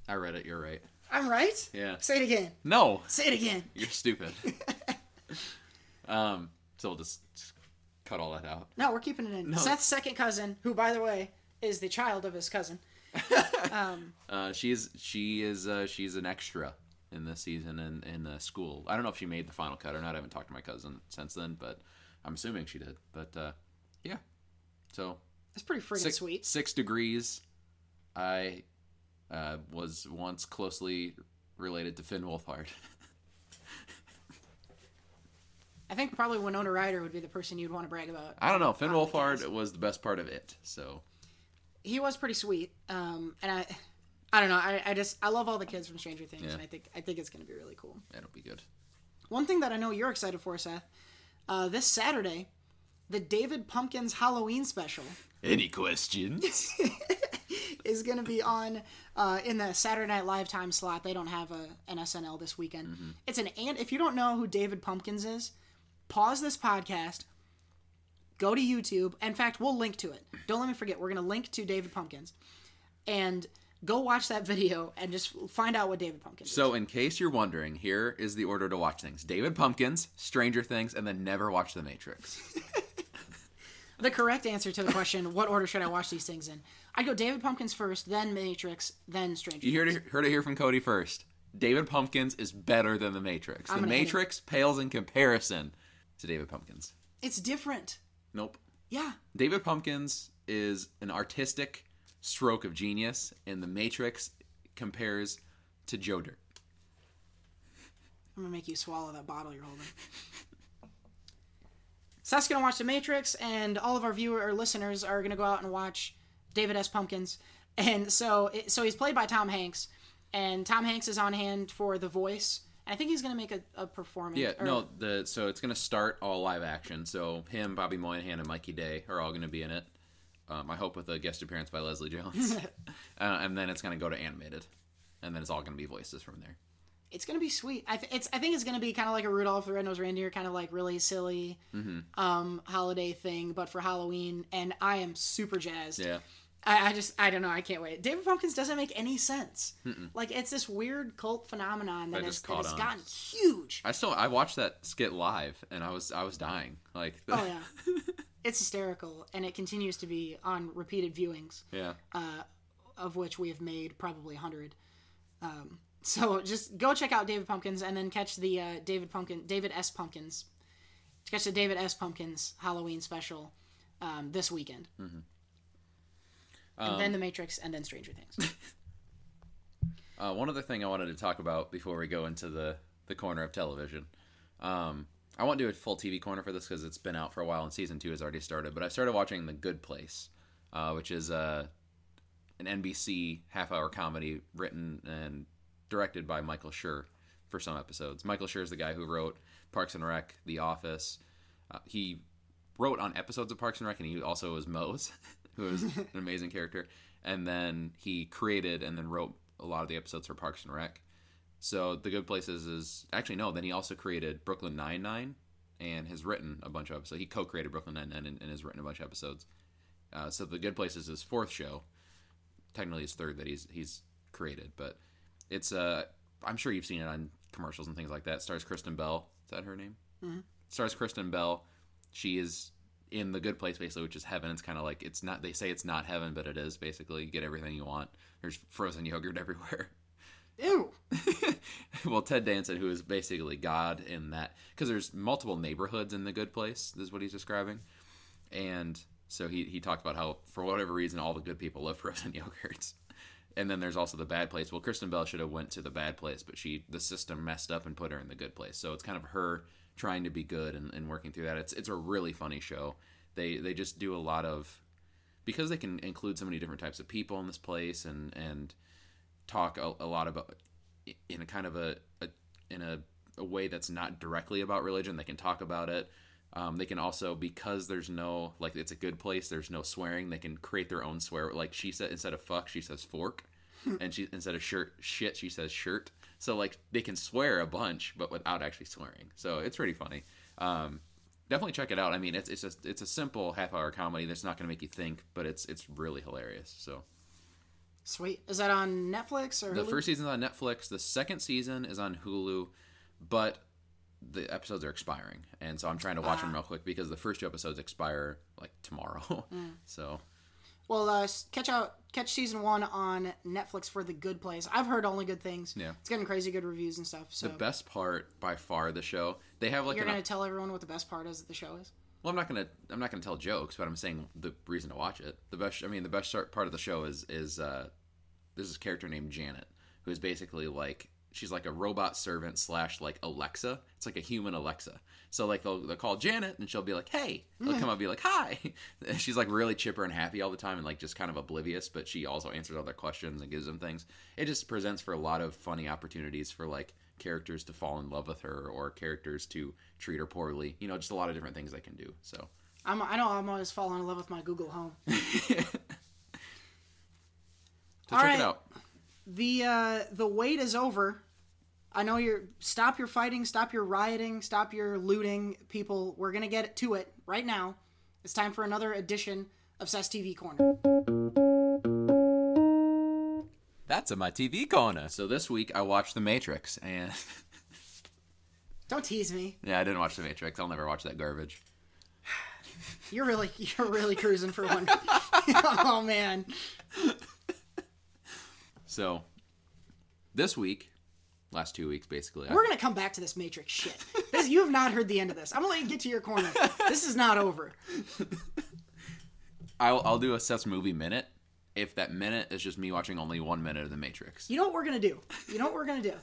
I read it. You're right. I'm right. Yeah. Say it again. No, Say it again. (laughs) you're stupid. (laughs) um. So we'll just, just cut all that out. No, we're keeping it in. No. Seth's second cousin, who by the way is the child of his cousin. (laughs) um, Uh, she's she is uh, she's an extra in this season in in the school. I don't know if she made the final cut or not. I haven't talked to my cousin since then, but I'm assuming she did. But uh, yeah. So it's pretty friggin' six, sweet. six degrees. I uh, was once closely related to Finn Wolfhard. (laughs) I think probably Winona Ryder would be the person you'd want to brag about. I don't know. Finn Wolfhard was the best part of it. So He was pretty sweet. Um, and I, I don't know. I, I just I love all the kids from Stranger Things, Yeah. and I think I think it's gonna be really cool. that'll be good. One thing that I know you're excited for, Seth, uh, this Saturday, the David Pumpkins Halloween special Any questions? (laughs) is going to be on uh, in the Saturday Night Live time slot. They don't have a, an SNL this weekend. Mm-hmm. It's an and if you don't know who David Pumpkins is, pause this podcast, go to YouTube. In fact, we'll link to it. Don't let me forget. We're going to link to David Pumpkins, and go watch that video and just find out what David Pumpkins is. so, in case you're wondering, here is the order to watch things: David Pumpkins, Stranger Things, and then never watch The Matrix. (laughs) The correct answer to the question, what order should I watch these things in? I'd go David Pumpkins first, then Matrix, then Stranger You Things. heard it, heard it here from Cody first. David Pumpkins is better than The Matrix. I'm the Matrix pales in comparison to David Pumpkins. It's different. Nope. Yeah. David Pumpkins is an artistic stroke of genius, and The Matrix compares to Joe Dirt. I'm gonna make you swallow that bottle you're holding. Seth's gonna watch The Matrix, and all of our viewer or listeners are gonna go out and watch David S. Pumpkins. And so, it, so he's played by Tom Hanks, and Tom Hanks is on hand for the voice. I think he's gonna make a, a performance. Yeah, or- no, the so it's gonna start all live action. So him, Bobby Moynihan, and Mikey Day are all gonna be in it. Um, I hope with a guest appearance by Leslie Jones, (laughs) (laughs) uh, and then it's gonna go to animated, and then it's all gonna be voices from there. it's gonna be sweet. I th- it's I think it's gonna be kind of like a Rudolph the Red-Nosed Reindeer, kind of like really silly um, holiday thing, but for Halloween. And I am super jazzed. Yeah, I, I just I don't know. I can't wait. David Pumpkins doesn't make any sense. Like it's this weird cult phenomenon that, has, that has gotten huge. I still I watched that skit live, and I was I was dying. Like, the, Oh (laughs) yeah, it's hysterical, and it continues to be on repeated viewings, yeah. of which we have made probably a hundred. Um, So just go check out David Pumpkins and then catch the uh, David Pumpkin David S Pumpkins. Catch the David S Pumpkins Halloween special um, this weekend. and then The Matrix and then Stranger Things. (laughs) Uh, one other thing I wanted to talk about before we go into the, the corner of television. Um, I won't do a full TV corner for this because it's been out for a while and season two has already started. But I started watching The Good Place, uh, which is uh, an NBC half hour comedy written and directed by Michael Schur for some episodes. Michael Schur is the guy who wrote Parks and Rec, The Office. Uh, he wrote on episodes of Parks and Rec, and he also was Mose, (laughs) who is an amazing character. And then he created and then wrote a lot of the episodes for Parks and Rec. So the Good Places is actually no. Then he also created Brooklyn Nine Nine, and has written a bunch of episodes. He co-created Brooklyn Nine Nine and, and has written a bunch of episodes. Uh, so the Good Places is his fourth show, technically his third that he's he's created, but it's uh I'm sure you've seen it on commercials and things like that. Stars Kristen Bell. Is that her name? Mm-hmm. Stars Kristen Bell. She is in the good place basically, which is heaven. It's kind of like it's not. They say it's not heaven, but it is basically. You get everything you want. There's frozen yogurt (laughs) everywhere. Ew. (laughs) well, Ted Danson, who is basically God in that, because there's multiple neighborhoods in the good place. Is what he's describing, and so he he talked about how for whatever reason all the good people love (laughs) frozen yogurts. And then there's also the bad place. Well, Kristen Bell should have went to the bad place, but she the system messed up and put her in the good place. So it's kind of her trying to be good and, and working through that. It's it's a really funny show. They they just do a lot of because they can include so many different types of people in this place and and talk a, a lot about in a kind of a, a in a, a way that's not directly about religion. They can talk about it. Um, they can also because there's no like it's a good place. There's no swearing. They can create their own swear. Like she said, instead of fuck, she says fork, and she instead of shirt shit, she says shirt. So like they can swear a bunch, but without actually swearing. So it's pretty funny. Um, definitely check it out. I mean, it's it's just it's a simple half hour comedy that's not going to make you think, but it's it's really hilarious. So Sweet. Is that on Netflix or the Hulu? first season's on Netflix. The second season is on Hulu, but the episodes are expiring, and so I'm trying to watch them real quick because the first two episodes expire like tomorrow. (laughs) so Well, uh, catch out catch season one on Netflix for The Good Place. I've heard only good things. Yeah. it's getting crazy good reviews and stuff. So the best part by far the show, they have like you're an, gonna tell everyone what the best part is of the show is. Well, I'm not gonna I'm not gonna tell jokes, but I'm saying the reason to watch it. The best I mean the best part of the show is is uh, there's this character named Janet who is basically like she's like a robot servant slash like Alexa. It's like a human Alexa. So like they'll they'll call Janet and she'll be like hey. They'll come up and be like hi. (laughs) She's like really chipper and happy all the time and like just kind of oblivious, but she also answers all their questions and gives them things. It just presents for a lot of funny opportunities for like characters to fall in love with her or characters to treat her poorly. You know, just a lot of different things I can do. So I'm, I know I'm always falling in love with my Google Home. (laughs) So All check right. it out. the uh, the wait is over. I know you're stop your fighting, stop your rioting, stop your looting, people. We're gonna get to it right now. It's time for another edition of Seth's TV Corner. That's in my TV corner. So this week I watched The Matrix, and (laughs) Don't tease me. yeah, I didn't watch The Matrix. I'll never watch that garbage. (sighs) You're really you're really cruising for one. (laughs) oh man. So this week, last two weeks basically, I- We're gonna come back to this Matrix shit. This, you have not heard the end of this. I'm gonna let you get to your corner. This is not over. (laughs) I'll, I'll do a Seth's movie minute if that minute is just me watching only one minute of The Matrix. You know what we're gonna do? You know what we're gonna do?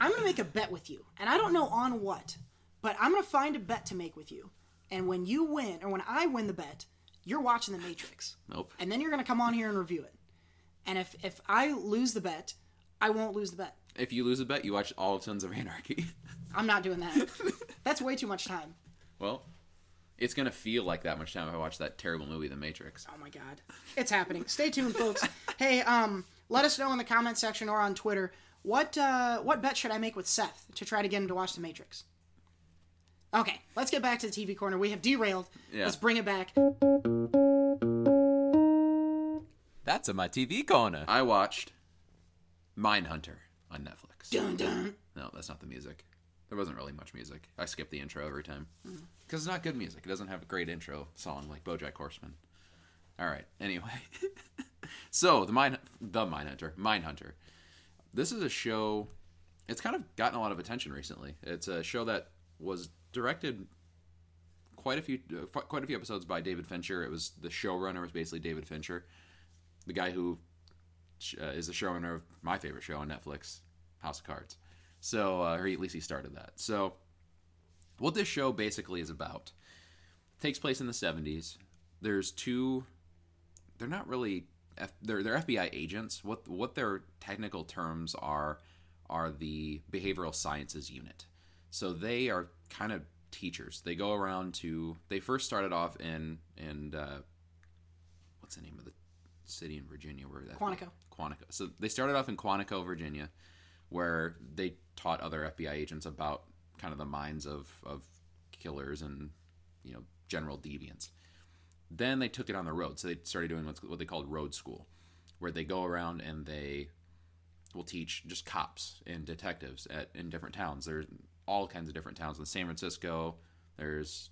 I'm gonna make a bet with you, and I don't know on what, but I'm gonna find a bet to make with you. And when you win, or when I win the bet, you're watching The Matrix, Nope. and then you're gonna come on here and review it. And if if I lose the bet, I won't lose the bet. If you lose a bet, you watch all of Sons of Anarchy. I'm not doing that. (laughs) That's way too much time. well, it's gonna feel like that much time if I watch that terrible movie, The Matrix. Oh my god. It's happening. Stay tuned, folks. (laughs) Hey, um, let us know in the comment section or on Twitter what uh, what bet should I make with Seth to try to get him to watch The Matrix. Okay, let's get back to the TV corner. We have derailed. Yeah. Let's bring it back. That's in my TV corner. I watched Mindhunter on Netflix. Dun dun. No, that's not the music. There wasn't really much music. I skip the intro every time because it's not good music. It doesn't have a great intro song like BoJack Horseman. All right. Anyway, (laughs) so the mine, the mine hunter mine hunter. this is a show. It's kind of gotten a lot of attention recently. It's a show that was directed quite a few uh, quite a few episodes by David Fincher. It was the showrunner was basically David Fincher, the guy who uh, is the showrunner of my favorite show on Netflix, House of Cards. So, uh, or at least he started that. So, what this show basically is about takes place in the 70s. There's two. They're not really. F, they're they're FBI agents. What what their technical terms are are the behavioral sciences unit. So they are kind of teachers. They go around to. They first started off in in uh, what's the name of the city in Virginia where that Quantico. Quantico. So they started off in Quantico, Virginia, where they taught other FBI agents about kind of the minds of of killers and you know general deviants. Then they took it on the road. So they started doing what's, what they called road school, where they go around and they will teach just cops and detectives at in different towns. There's all kinds of different towns in San Francisco. There's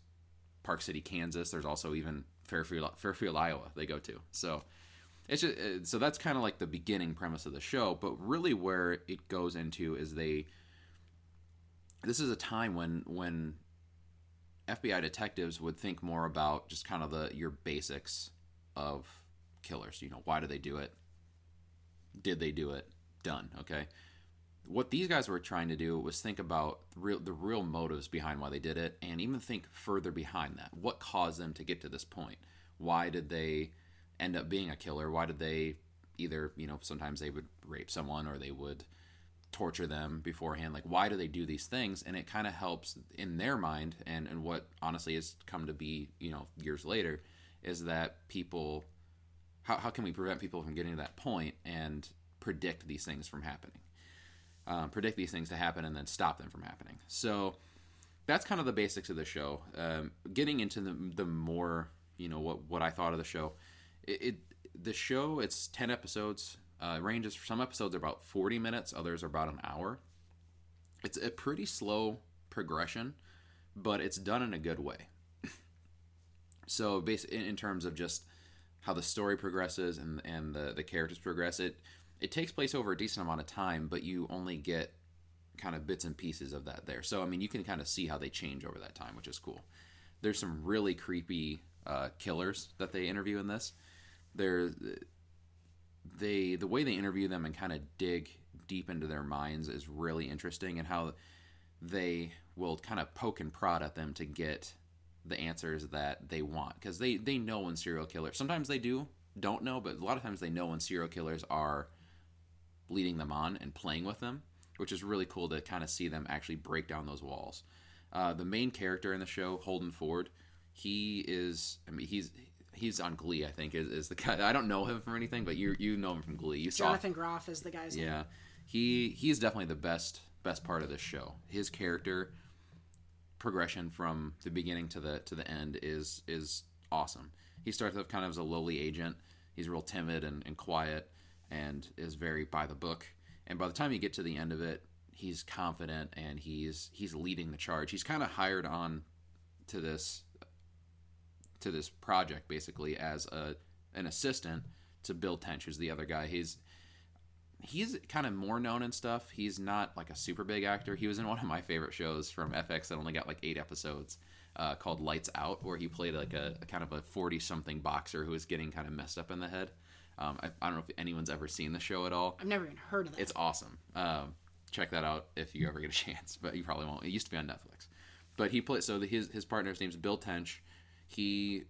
Park City, Kansas. There's also even Fairfield, Fairfield, Iowa. They go to. So it's just, uh, so that's kind of like the beginning premise of the show. But really, where it goes into is they. This is a time when when FBI detectives would think more about just kind of the your basics of killers. You know, why do they do it? Did they do it? Done. Okay. What these guys were trying to do was think about the real, the real motives behind why they did it, and even think further behind that. What caused them to get to this point? Why did they end up being a killer? Why did they either you know sometimes they would rape someone or they would torture them beforehand like why do they do these things? And it kind of helps in their mind and and what honestly has come to be you know years later is that people how, how can we prevent people from getting to that point and predict these things from happening? Um, predict these things to happen and then stop them from happening. So that's kind of the basics of the show. Um, getting into the, the more you know what what i thought of the show it, it the show it's 10 episodes uh, ranges for some episodes are about 40 minutes, others are about an hour. It's a pretty slow progression, but it's done in a good way. (laughs) so, basically, in, terms of just how the story progresses and and the, the characters progress, it it takes place over a decent amount of time, but you only get kind of bits and pieces of that there. So, I mean, you can kind of see how they change over that time, which is cool. There's some really creepy uh, killers that they interview in this. There's they the way they interview them and kind of dig deep into their minds is really interesting and how they will kind of poke and prod at them to get the answers that they want. Because they they know when serial killers sometimes they do don't know but a lot of times they know when serial killers are leading them on and playing with them which is really cool to kind of see them actually break down those walls. Uh, the main character in the show holden ford he is i mean he's he's on Glee, I think, is, is the guy. I don't know him from anything, but you you know him from Glee. You Jonathan saw, Groff is the guy's yeah. Name. He he's definitely the best best part of this show. His character progression from the beginning to the to the end is is awesome. He starts off kind of as a lowly agent. He's real timid and, and quiet and is very by the book. And by the time you get to the end of it, he's confident and he's he's leading the charge. He's kind of hired on to this to this project basically as a an assistant to Bill Tench, who's the other guy. He's he's kind of more known and stuff. He's not like a super big actor. He was in (laughs) one of my favorite shows from FX that only got like eight episodes, uh, called Lights Out, where he played like a, a kind of a forty something boxer who was getting kind of messed up in the head. Um, I, I, don't know if anyone's ever seen the show at all. I've never even heard of it. It's awesome. Um, check that out if you ever get a (laughs) chance, but you probably won't. It used to be on Netflix. But he played so the, his his partner's name's Bill Tench he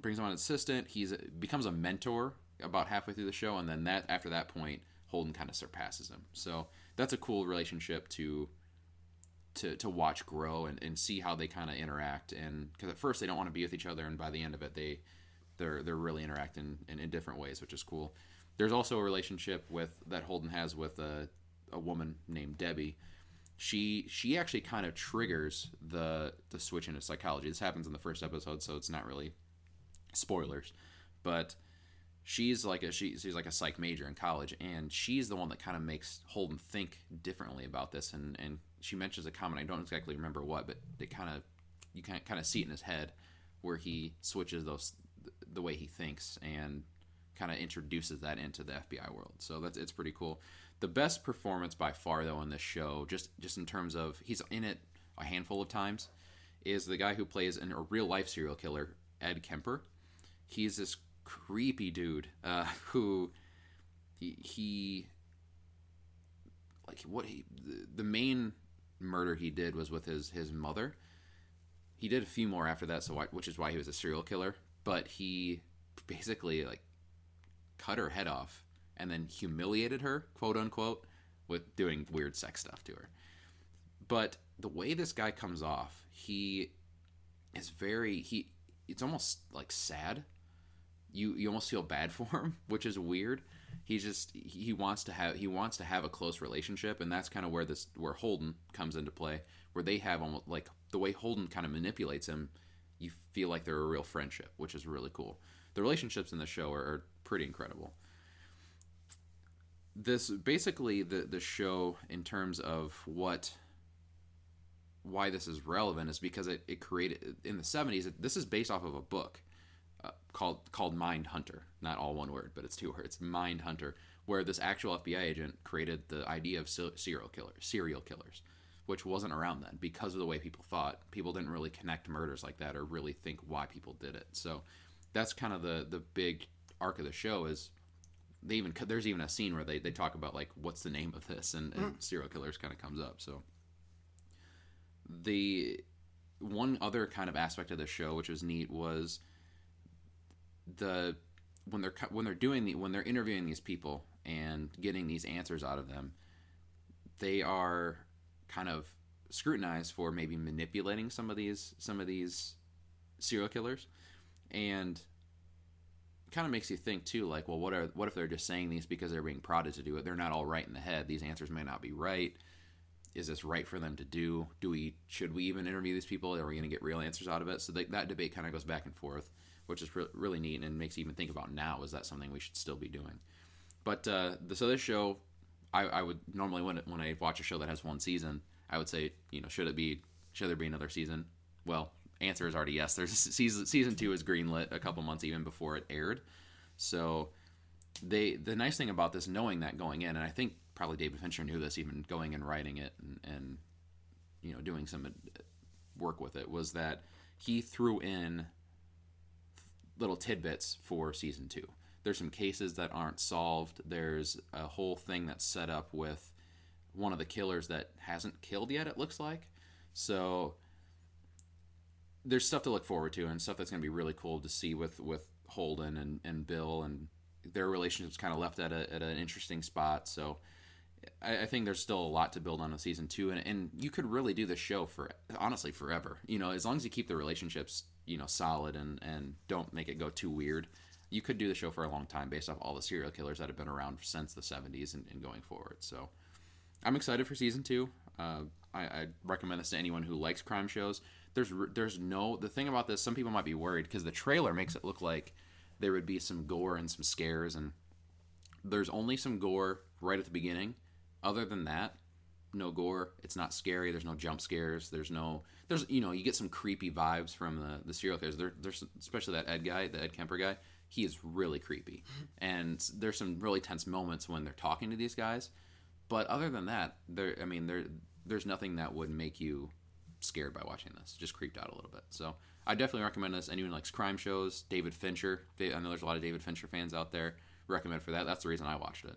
brings him on an assistant. He's becomes a mentor about halfway through the show, and then that after that point, Holden kind of surpasses him. So that's a cool relationship to to to watch grow and, and see how they kind of interact. And because at first they don't want to be with each other, and by the end of it, they they're they're really interacting in, in different ways, which is cool. There's also a relationship with that Holden has with a a woman named Debbie she she actually kind of triggers the the switch into psychology. This happens in the first episode, so it's not really spoilers, but she's like a she, she's like a psych major in college, and she's the one that kind of makes Holden think differently about this. And and she mentions a comment I don't exactly remember what, but it kind of you can kind of see it in his head where he switches those the way he thinks and kind of introduces that into the FBI world. So that's it's pretty cool. The best performance by far, though, in this show, just just in terms of he's in it a handful of times, is the guy who plays an, a real life serial killer, Ed Kemper. He's this creepy dude uh, (laughs) who he, he like what he the, the main murder he did was with his his mother. He did a few more after that, so which is why he was a serial killer. But he basically like cut her head off and then humiliated her, quote unquote, with doing weird sex stuff to her. But the way this guy comes off, he is very he it's almost like sad. You you almost feel bad for him, (laughs) which is weird. He just he wants to have he wants to have a close relationship, and that's kind of where this where Holden comes into play, where they have almost like the way Holden kind of manipulates him. You feel like they're a real friendship, which is really cool. The relationships in the show are, are pretty incredible. This basically the the show in terms of what why this is relevant is because it, it created in the 70s this is based off of a book uh, called called mind hunter. Not all one word but it's two (laughs) words. Mind hunter where this actual fbi agent created the idea of serial killers serial killers which wasn't around then because of the way people thought. People didn't really connect murders like that or really think why people did it. So that's kind of the the big arc of the show is they even there's even a scene where they, they talk about like what's the name of this and, and mm. serial killers kind of comes up so the one other kind of aspect of the show which was neat was the when they're when they're doing the when they're interviewing these people and getting these answers out of them they are kind of scrutinized for maybe manipulating some of these some of these serial killers and kind of makes you think too like well what are what if they're just saying these because they're being prodded to do it they're not all right in the head these answers may not be right is this right for them to do? Do we should we even interview these people? Are we going to get real answers out of it? So they, that debate kind of goes back and forth, which is re- really neat and makes you even think about now is that something we should still be doing? But uh, the, so this show, I, I would normally when when I watch a show that has one season, I would say you know should it be should there be another season? Well, answer is already yes. There's season season two is greenlit a couple months even before it aired, so they the nice thing about this knowing that going in and i think probably David Fincher knew this even going and writing it and, and you know doing some uh, work with it was that he threw in little tidbits for season two. There's some cases that aren't solved. There's a whole thing that's set up with one of the killers that hasn't killed yet. It looks like so. There's stuff to look forward to and stuff that's going to be really cool to see with with Holden and, and Bill and their relationships kind of left at, a, at an interesting spot. So I, I, think there's still a lot to build on in season two, and, and you could really do the show for honestly forever. You know, as long as you keep the relationships you know solid and and don't make it go too weird, you could do the show for a long time based off all the serial killers that have been around since the 70s and, and going forward. So I'm excited for season two. Uh, I, I recommend this to anyone who likes crime shows. There's there's no the thing about this. Some people might be worried because the trailer makes it look like there would be some gore and some scares and there's only some gore right at the beginning other than that, no gore. It's not scary. There's no jump scares. There's no there's you know you get some creepy vibes from the the serial killers. There, there's especially that Ed guy, the Ed Kemper guy. He is really creepy, (laughs) and there's some really tense moments when they're talking to these guys. But other than that, there I mean there there's nothing that would make you scared by watching this. Just creeped out a little bit. So I definitely recommend this. Anyone likes crime shows, David Fincher. I know there's a lot of David Fincher fans out there. Recommend for that. That's the reason I watched it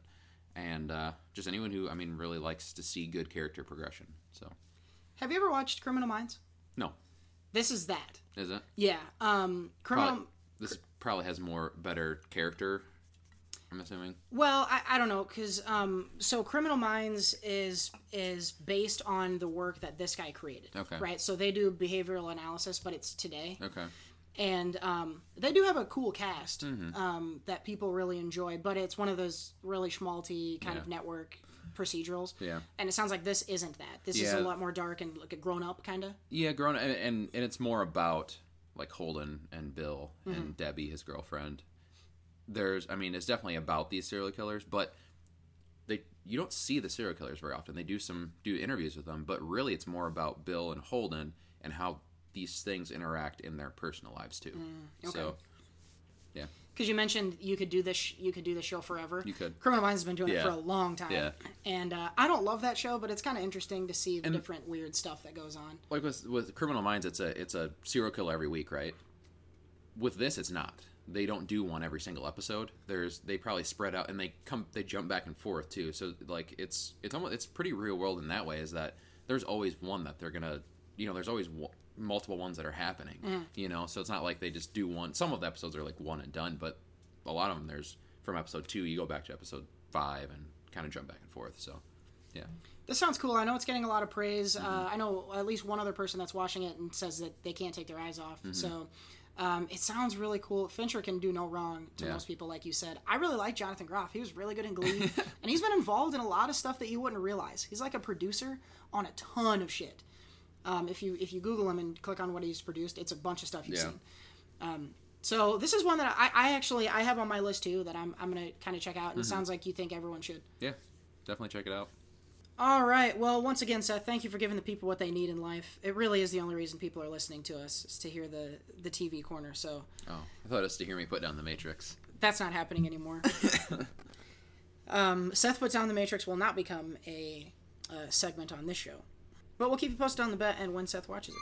and uh, just anyone who I mean really likes to see good character progression. So, have you ever watched Criminal Minds? No. This is that. Is it? Yeah. Um, Criminal. Probably, this probably has more better character. I'm assuming. Well, I, I don't know because um, so Criminal Minds is is based on the work that this guy created. Okay. Right. So they do behavioral analysis, but it's today. Okay and um, they do have a cool cast mm-hmm. um, that people really enjoy. But it's one of those really schmalty kind yeah. of network procedurals. Yeah, and it sounds like this isn't that. This yeah. is a lot more dark and like a grown up kind of. Yeah, grown up, and, and, and it's more about like Holden and Bill mm-hmm. and Debbie, his girlfriend. There's, I mean, it's definitely about these serial killers, but they you don't see the serial killers very often. They do some do interviews with them, but really it's more about Bill and Holden and how these things interact in their personal lives too. Mm, okay. So, yeah. because you mentioned you could do this. You could do this show forever. You could. Criminal Minds has been doing it for a long time. Yeah. And uh, I don't love that show, but it's kind of interesting to see the different weird stuff that goes on. like with with Criminal Minds, it's a it's a serial killer every week, right? With this, it's not. They don't do one every single episode. There's they probably spread out and they come they jump back and forth too. So like it's it's almost it's pretty real world in that way. Is that there's always one that they're gonna you know there's always w- multiple ones that are happening. You know, so it's not like they just do one. Some of the episodes are like one and done, but a lot of them there's from episode two you go back to episode five and kind of jump back and forth. So yeah. This sounds cool. I know it's getting a lot of praise. Mm-hmm. Uh, I know at least one other person that's watching it and says that they can't take their eyes off. Mm-hmm. So um, it sounds really cool. Fincher can do no wrong to Yeah. most people, like you said. I really like Jonathan Groff. He was really good in Glee, (laughs) and he's been involved in a lot of stuff that you wouldn't realize. He's like a producer on a ton of shit. Um, if you if you Google him and click on what he's produced, it's a bunch of stuff you've Yeah. seen. Um, so this is one that I, I actually I have on my list too that I'm I'm gonna kind of check out, Mm-hmm. and it sounds like you think everyone should. Yeah. Definitely check it out. All right. Well, once again, Seth, thank you for giving the people what they need in life. It really is the only reason people are listening to us is to hear the the TV corner. So Oh, I thought it was to hear me put down the Matrix. that's not happening anymore. (laughs) um, Seth puts down the Matrix will not become a, uh segment on this show, but we'll keep you posted on the bet and when Seth watches it.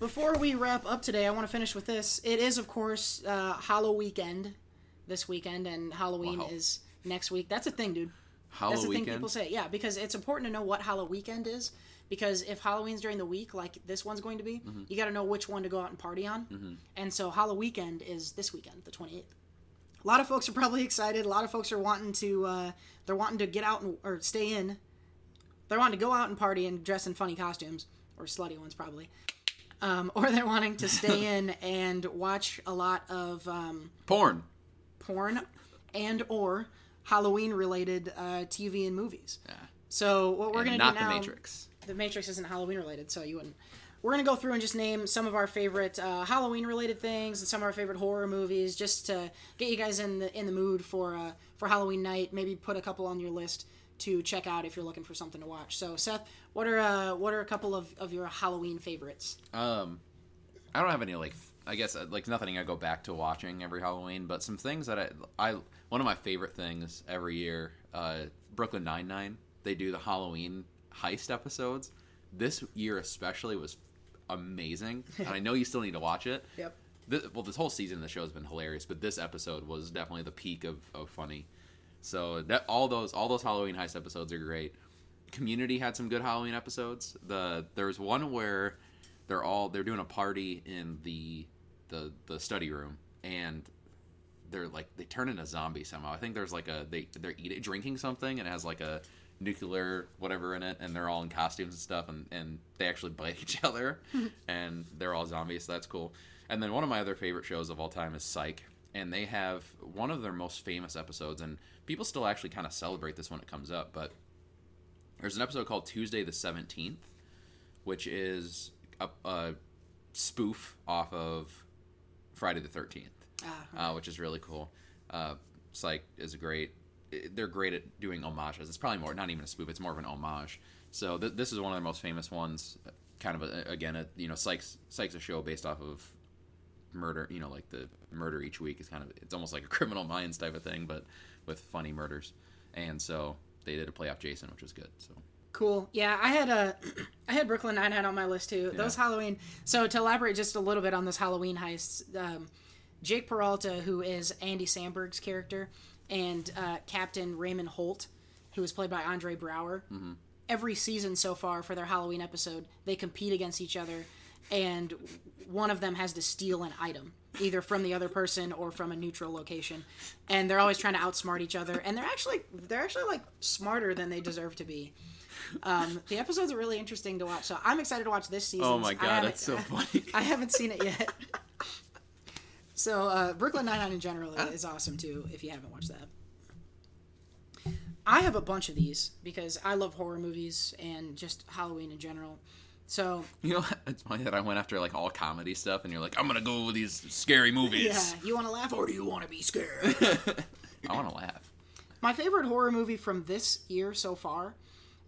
Before we wrap up today, I want to finish with this. It is, of course, uh, Hollow Weekend this weekend, and Halloween Wow. is next week. That's a thing, dude. Hollow That's the thing people say. Yeah, because it's important to know what Hollow Weekend is. Because if Halloween's during the week, like this one's going to be, Mm-hmm. you got to know which one to go out and party on. And so Hollow Weekend is this weekend, the 28th. A lot of folks are probably excited. A lot of folks are wanting to, uh, they're wanting to get out and, or stay in. They're wanting to go out and party and dress in funny costumes, or slutty ones probably. Um, or they're wanting to stay (laughs) in and watch a lot of um, Porn. porn and or Halloween related uh, TV and movies. Yeah. So what we're And gonna not do now? the Matrix. The Matrix isn't Halloween related, so you wouldn't. We're gonna go through and just name some of our favorite uh, Halloween related things and some of our favorite horror movies, just to get you guys in the in the mood for uh, for Halloween night. Maybe put a couple on your list to check out if you're looking for something to watch. So Seth, what are uh, what are a couple of, of your Halloween favorites? Um, I don't have any like I guess uh, like nothing I go back to watching every Halloween, but some things that I I one of my favorite things every year, uh, Brooklyn Nine Nine. They do the Halloween heist episodes. This year especially was amazing, (laughs) and I know you still need to watch it. Yep. This, well, this whole season of the show has been hilarious, but this episode was definitely the peak of, of funny. So that all those all those Halloween heist episodes are great. Community had some good Halloween episodes. The there's one where they're all they're doing a party in the the the study room and they're like they turn into zombies somehow. I think there's like a they they're eating drinking something and it has like a nuclear whatever in it and they're all in costumes and stuff and and they actually (laughs) bite each other (laughs) and they're all zombies. So that's cool. And then one of my other favorite shows of all time is Psych and they have one of their most famous episodes and people still actually kind of celebrate this when it comes up, but there's an episode called Tuesday the 17th which is a, a spoof off of Friday the 13th Ah, uh, which is really cool. Uh, Psych is great. They're great at doing homages. It's probably more not even a spoof. It's more of an homage. So th- this is one of their most famous ones. Kind of a, again, a, you know, Psych's Psych's a show based off of murder. You know, like the murder each week is kind of it's almost like a (laughs) Criminal Minds type of thing, but with funny murders. And so they did a play off Jason, which was good. So Cool. Yeah, I had a, (clears throat) I had Brooklyn Nine Nine on my list too. Those Halloween. So to elaborate just a little bit on those Halloween heists, um, Jake Peralta, who is Andy Samberg's character, and uh, Captain Raymond Holt, who is played by Andre Braugher. Every season so far for their Halloween episode, they compete against each other, and one of them has to steal an item, either from the other person or from a neutral location, and they're always trying to outsmart each other. And they're actually they're actually like smarter than they deserve to be. Um, the episodes are really interesting to watch, so I'm excited to watch this season. Oh my God, haven't- that's so (laughs) funny. I haven't seen it yet. so uh, Brooklyn Nine Nine in general is awesome too. If you haven't watched that, I have a bunch of these because I love horror movies and just Halloween in general. So you know, it's funny that I went after like all comedy stuff, and you're like, I'm gonna go with these scary movies. yeah, you want to laugh or do you want to be scared? (laughs) I want to laugh. My favorite horror movie from this year so far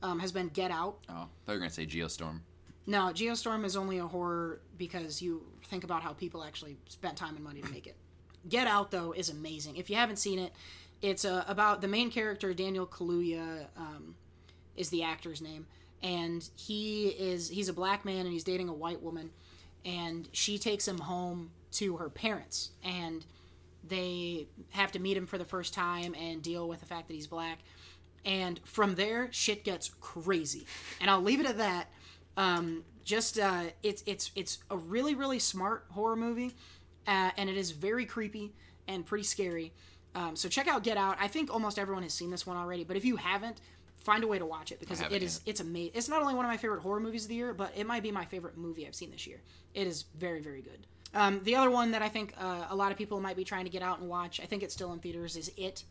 um, has been Get Out. Oh, I thought you were gonna say Geostorm. No, Geostorm is only a horror because you think about how people actually spent time and money to make it. Get Out though is amazing. If you haven't seen it, it's uh, about the main character Daniel Kaluuya um, is the actor's name, and he is he's a black man and he's dating a white woman, and she takes him home to her parents, and they have to meet him for the first time and deal with the fact that he's black, and from there shit gets crazy, and I'll leave it at that. Um, just uh, it's it's it's a really really smart horror movie, uh, and it is very creepy and pretty scary. Um, so check out Get Out. I think almost everyone has seen this one already, but if you haven't, find a way to watch it because it is yet. it's amazing. It's not only one of my favorite horror movies of the year, but it might be my favorite movie I've seen this year. It is very very good. Um, the other one that I think uh, a lot of people might be trying to get out and watch, I think it's still in theaters, is It.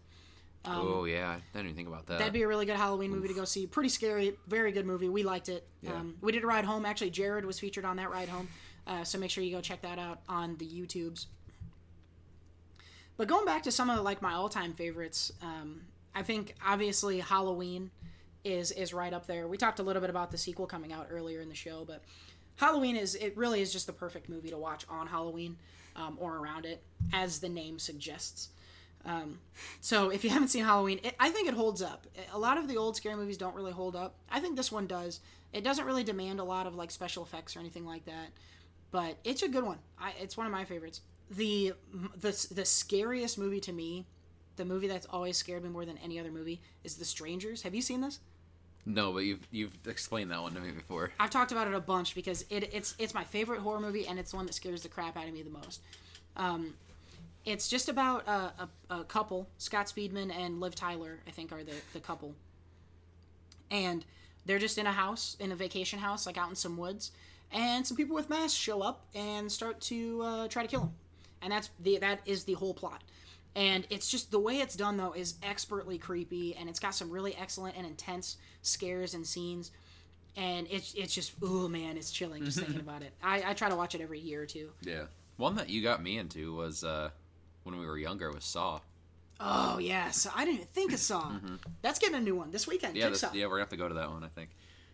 oh yeah, I didn't even think about that. Um, That'd be a really good Halloween movie to go see. Pretty scary, very good movie. We liked it. Yeah. Um, we did a ride home. Actually, Jared was featured on that ride home. Uh, so make sure you go check that out on the YouTubes. But going back to some of like my all-time favorites, um, I think obviously Halloween is is right up there. We talked a little bit about the sequel coming out earlier in the show, but Halloween is it really is just the perfect movie to watch on Halloween um, or around it, as the name suggests. Um, so if you haven't seen Halloween, it, I think it holds up. A lot of the old scary movies don't really hold up. I think this one does. It doesn't really demand a lot of like special effects or anything like that, but it's a good one. I, it's one of my favorites. The the the scariest movie to me, the movie that's always scared me more than any other movie, is The Strangers. Have you seen this? no, but you've you've explained that one to me before. I've talked about it a bunch because it, it's it's my favorite horror movie and it's the one that scares the crap out of me the most. Um, it's just about a, a, a couple, Scott Speedman and Liv Tyler, I think are the, the couple. And they're just in a house, in a vacation house, like out in some woods, and some people with masks show up and start to uh, try to kill them. And that's the that is the whole plot. And it's just the way it's done though is expertly creepy, and it's got some really excellent and intense scares and scenes. And it's it's just oh man, it's chilling just thinking about it. I, I try to watch it every year or two. Yeah, one that you got me into was uh, when we were younger was Saw. Oh yeah, so I didn't even think of Saw. That's getting a new one this weekend. Mm-hmm. Yeah, this, yeah, we're gonna have to go to that one. I think.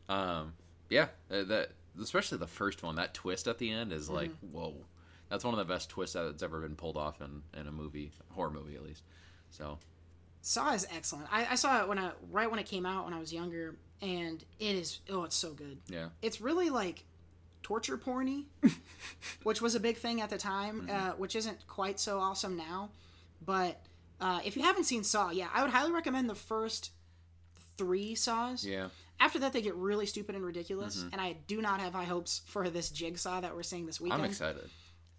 Um, yeah, uh, that especially the first one. That twist at the end is like Mm-hmm. whoa. That's one of the best twists that's ever been pulled off in, in a movie, horror movie at least. So Saw is excellent. I, I saw it when I right when it came out when I was younger, and it is oh, it's so good. yeah, It's really like torture porny, (laughs) which was a big thing at the time, Mm-hmm. uh, which isn't quite so awesome now. But uh, if you haven't seen Saw, yeah, I would highly recommend the first three Saws. yeah, After that, they get really stupid and ridiculous, and I do not have high hopes for this Jigsaw that we're seeing this weekend. I'm excited.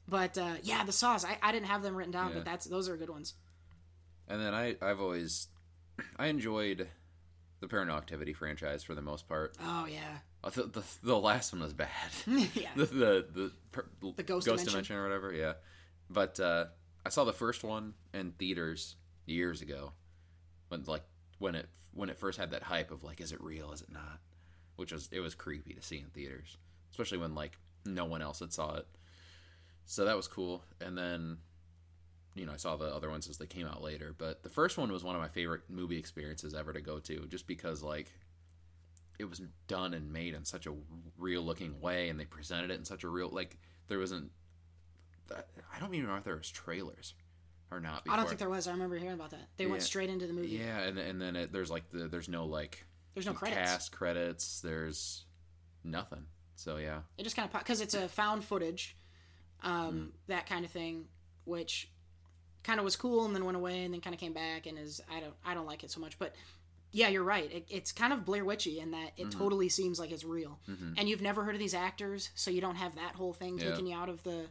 But uh, yeah, the Saws, I, I didn't have them written down, Yeah. but that's those are good ones. And then I I've always I enjoyed the Paranormal Activity franchise for the most part. Oh yeah, Uh, The, the, the last one was bad. (laughs) yeah. the the the, per, The Ghost dimension. Dimension. or whatever. Yeah, but uh, I saw the first one in theaters years ago, when like when it when it first had that hype of like, is it real? Is it not? Which was it was creepy to see in theaters, especially when like no one else had saw it. So that was cool, and then you know I saw the other ones as they came out later. But the first one was one of my favorite movie experiences ever to go to, just because like it was done and made in such a real looking way and they presented it in such a real like there wasn't i don't even know if there was trailers or not before. I don't think there was. I remember hearing about that. They went straight into the movie. yeah and, and then it, there's like the there's no like There's no credits. cast credits there's nothing so yeah It just kind of because it's a found footage, Mm. um, that kind of thing, which kind of was cool and then went away and then kind of came back and is I don't I don't like it so much. But yeah, you're right. It, it's kind of Blair Witchy in that it Mm-hmm. totally seems like it's real, and you've never heard of these actors, so you don't have that whole thing Yeah. taking you out of the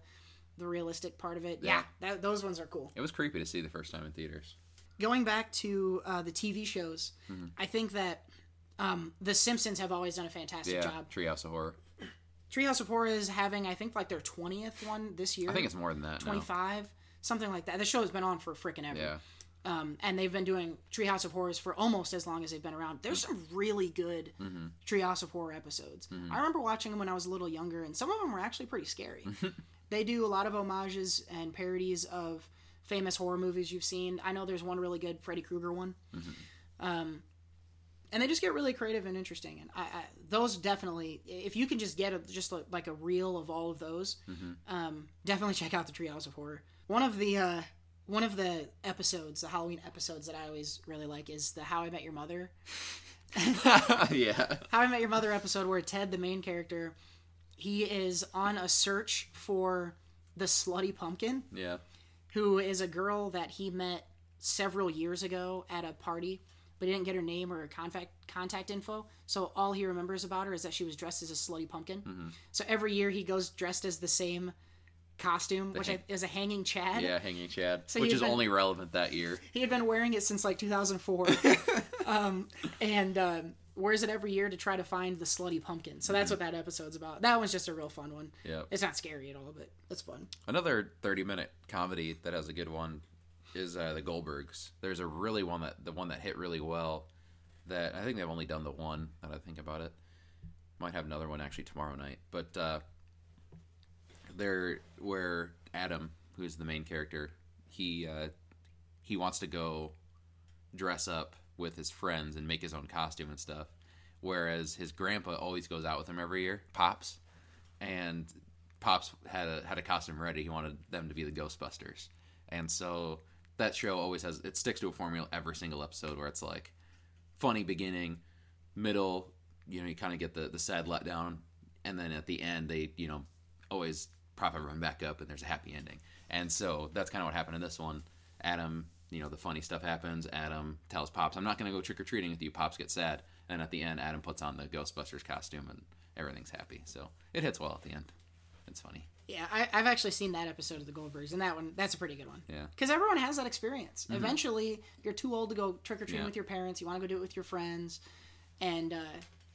the realistic part of it. Yeah. Yeah, that, those ones are cool. it was creepy to see the first time in theaters going back to uh, the TV shows, Mm-hmm. I think that um, the Simpsons have always done a fantastic yeah job. treehouse of horror Treehouse of Horror is having, I think, like their twentieth one this year. i think it's more than that twenty five, something like that. The show has been on for freaking ever. yeah Um, and they've been doing Treehouse of Horrors for almost as long as they've been around. There's some really good Mm-hmm. Treehouse of Horror episodes. I remember watching them when I was a little younger, and some of them were actually pretty scary. (laughs) they do a lot of homages and parodies of famous horror movies you've seen. I know there's one really good Freddy Krueger one. Mm-hmm. Um, and they just get really creative and interesting. And I, I those definitely, if you can just get a, just a, like a reel of all of those, um, definitely check out the Treehouse of Horror. One of the uh, one of the episodes, the Halloween episodes that I always really like is the How I Met Your Mother. (laughs) yeah. How I Met Your Mother episode where Ted, the main character, he is on a search for the slutty pumpkin, Yeah. who is a girl that he met several years ago at a party, but he didn't get her name or her contact contact info. So all he remembers about her is that she was dressed as a slutty pumpkin. So every year he goes dressed as the same costume, which hang- is a hanging Chad. Yeah, hanging Chad, So which is been- only relevant that year. He had been wearing it since like 2004, (laughs) um, and um, wears it every year to try to find the slutty pumpkin. So that's what that episode's about. That one's just a real fun one. Yeah. It's not scary at all, but it's fun. Another 30 minute comedy that has a good one is uh, the Goldbergs. There's a really one that the one that hit really well. That I think they've only done the one. That I think about it, might have another one actually tomorrow night. But uh, they're where Adam, who's the main character, he uh, he wants to go dress up with his friends and make his own costume and stuff. Whereas his grandpa always goes out with him every year, Pops, and Pops had a had a costume ready. He wanted them to be the Ghostbusters, and so that show always has it sticks to a formula every single episode where it's like funny beginning, middle, you know, you kind of get the the sad letdown, and then at the end they you know always prop everyone back up and there's a happy ending. And so that's kind of what happened in this one. Adam, you know, the funny stuff happens. Adam tells Pops, "I'm not going to go trick or treating with you." Pops gets sad, and at the end, Adam puts on the Ghostbusters costume, and everything's happy. So it hits well at the end. It's funny. Yeah, I, I've actually seen that episode of the Goldbergs, and that one that's a pretty good one. Yeah. because everyone has that experience. Eventually, you're too old to go trick or treating Yeah. with your parents. You want to go do it with your friends, and uh,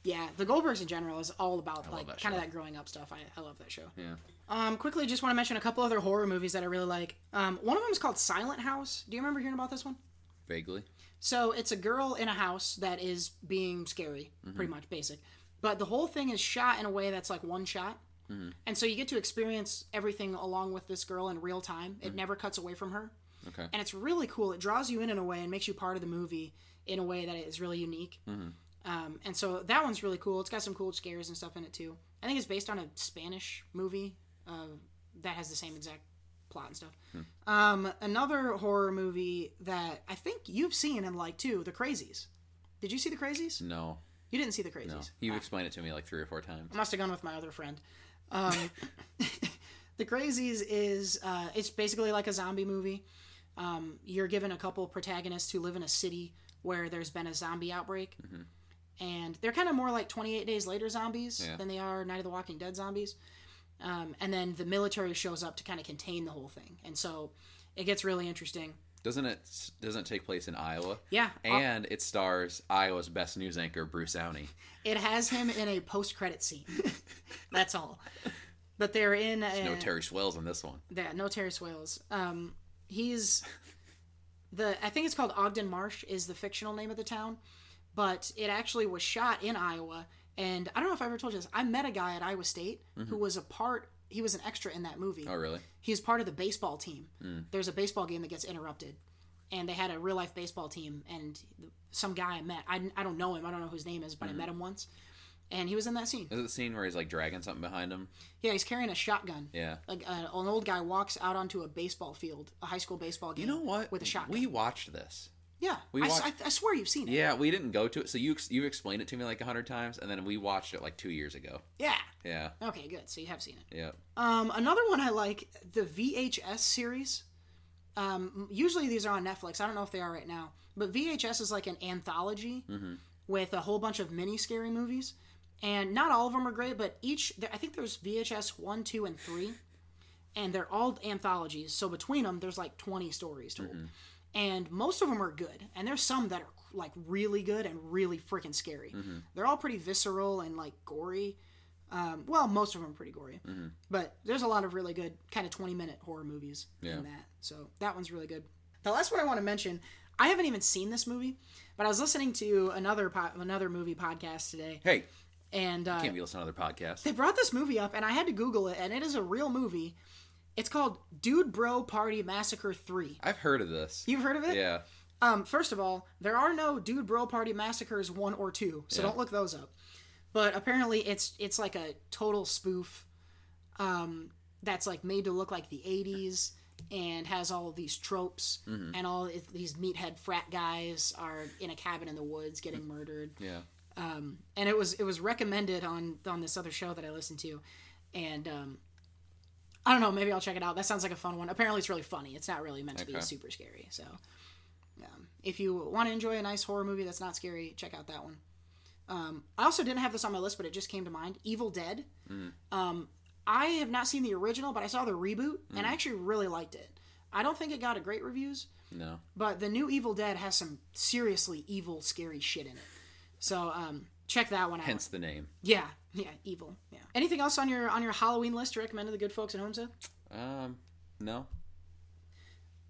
yeah, the Goldbergs in general is all about like kind of that growing up stuff. I, I love that show. Yeah. Um, quickly, just want to mention a couple other horror movies that I really like. Um, one of them is called Silent House. Do you remember hearing about this one? Vaguely. So it's a girl in a house that is being scary, pretty much basic. But the whole thing is shot in a way that's like one shot. And so you get to experience everything along with this girl in real time. It never cuts away from her. Okay. And it's really cool. It draws you in in a way and makes you part of the movie in a way that is really unique. Um, and so that one's really cool. It's got some cool scares and stuff in it too. I think it's based on a Spanish movie uh, that has the same exact plot and stuff. Um, another horror movie that I think you've seen and liked too, The Crazies. Did you see The Crazies? No. You didn't see The Crazies. No. You explained it to me like three or four times. I must have gone with my other friend. Um, (laughs) the Crazies is uh, it's basically like a zombie movie. Um, you're given a couple protagonists who live in a city where there's been a zombie outbreak, and they're kind of more like 28 Days Later zombies Yeah. than they are Night of the Walking Dead zombies. Um, and then the military shows up to kind of contain the whole thing, and so it gets really interesting. Doesn't it doesn't it take place in Iowa? Yeah, And it stars Iowa's best news anchor, Bruce Aune. it has him in a post-credit scene. That's all. But they're in a, No Terry Swails in this one. Yeah, no Terry Swails. Um, he's the I think it's called Ogden Marsh is the fictional name of the town, but it actually was shot in Iowa. And I don't know if I ever told you this. I met a guy at Iowa State who was a part. He was an extra in that movie. Oh, really? He was part of the baseball team. There's a baseball game that gets interrupted, and they had a real life baseball team. And some guy I met, I, I don't know him. I don't know who his name is, but I met him once, and he was in that scene. Is it the scene where he's like dragging something behind him? Yeah, he's carrying a shotgun. Yeah. Like uh, an old guy walks out onto a baseball field, a high school baseball game. You know what? With a shotgun. We watched this. Yeah, we watched- I- I swear you've seen it. Yeah, we didn't go to it. So you you explained it to me like a hundred times, and then we watched it like two years ago. Yeah. Yeah. Okay, good. So you have seen it. Yeah. Um, another one I like the VHS series. Um, usually these are on Netflix. I don't know if they are right now, but VHS is like an anthology with a whole bunch of mini scary movies, and not all of them are great, but each I think there's VHS one, two, and three, and they're all anthologies. So between them, there's like 20 stories told, and most of them are good, and there's some that are like really good and really freaking scary. They're all pretty visceral and like gory. Um, well, most of them are pretty gory, but there's a lot of really good kind of 20 minute horror movies Yeah. in that. So that one's really good. The last one I want to mention, I haven't even seen this movie, but I was listening to another po- another movie podcast today, Hey, and uh, can't be listening to other podcasts. they brought this movie up, and I had to Google it, and it is a real movie. It's called Dude Bro Party Massacre Three. I've heard of this. You've heard of it? Yeah. Um, first of all, there are no Dude Bro Party Massacres one or two, so Yeah. don't look those up. But apparently, it's it's like a total spoof. Um, that's like made to look like the '80s and has all of these tropes and all these meathead frat guys are in a cabin in the woods getting murdered Yeah. um, and it was it was recommended on on this other show that I listened to, and um, I don't know, maybe I'll check it out. That sounds like a fun one. Apparently, it's really funny. It's not really meant to be super scary. So, um, if you want to enjoy a nice horror movie that's not scary, check out that one. Um, I also didn't have this on my list, but it just came to mind. Evil Dead. Um, I have not seen the original, but I saw the reboot, and I actually really liked it. I don't think it got a great reviews, No. but the new Evil Dead has some seriously evil, scary shit in it. So um, check that one out. Hence the name. Yeah, yeah, evil. Yeah. Anything else on your on your Halloween list to recommend to the good folks at home? Um. No.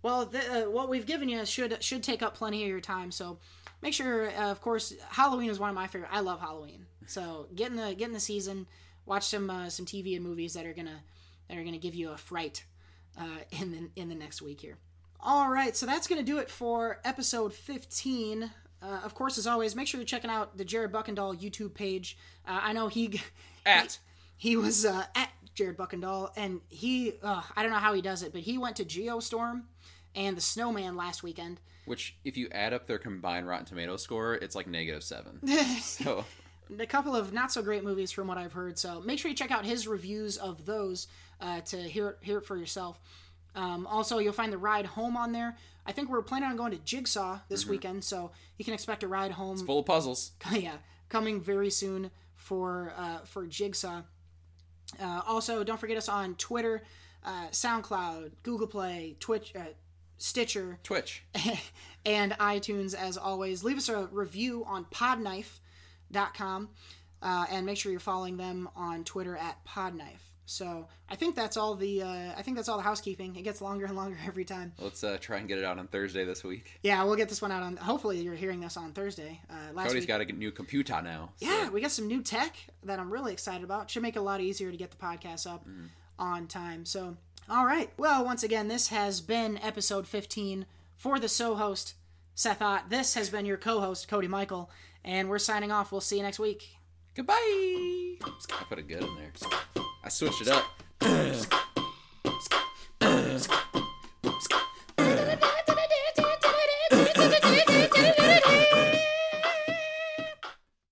Well, the, uh, what we've given you should should take up plenty of your time. So make sure, uh, of course, Halloween is one of my favorite. I love Halloween. So get in the get in the season, watch some uh, some TV and movies that are gonna that are gonna give you a fright uh, in the in the next week here. All right, so that's gonna do it for episode fifteen. Uh, of course, as always, make sure you're checking out the Jared Buckendall YouTube page. Uh, I know (laughs) he At. he was uh, at Jared Buckendall, and he uh, I don't know how he does it, but he went to Geostorm and the Snowman last weekend. Which, if you add up their combined Rotten Tomato score, it's like negative seven. (laughs) so a couple of not so great movies from what I've heard. So make sure you check out his reviews of those uh, to hear hear it for yourself. Um, also, you'll find the ride home on there. I think we're planning on going to Jigsaw this weekend, so you can expect a ride home. full of puzzles. (laughs) yeah, coming very soon for uh, for Jigsaw. Uh, also, don't forget us on Twitter, uh, SoundCloud, Google Play, Twitch, uh, Stitcher, Twitch. (laughs) and iTunes as always. Leave us a review on podknife.com uh, and make sure you're following them on Twitter at podknife. So I think that's all the uh, I think that's all the housekeeping. It gets longer and longer (laughs) every time. Let's uh, try and get it out on Thursday this week. Yeah, we'll get this one out on. Hopefully, you're hearing this on Thursday. Uh, last Cody's week, got a new computer now. so- yeah, we got some new tech that I'm really excited about. Should make it a lot easier to get the podcast up on time. So, all right. Well, once again, this has been episode 15 for the So host, Seth Ott. This has been your co host, Cody Michael. And we're signing off. We'll see you next week. Goodbye. I put a good in there. I switched it up. (clears throat) (clears throat)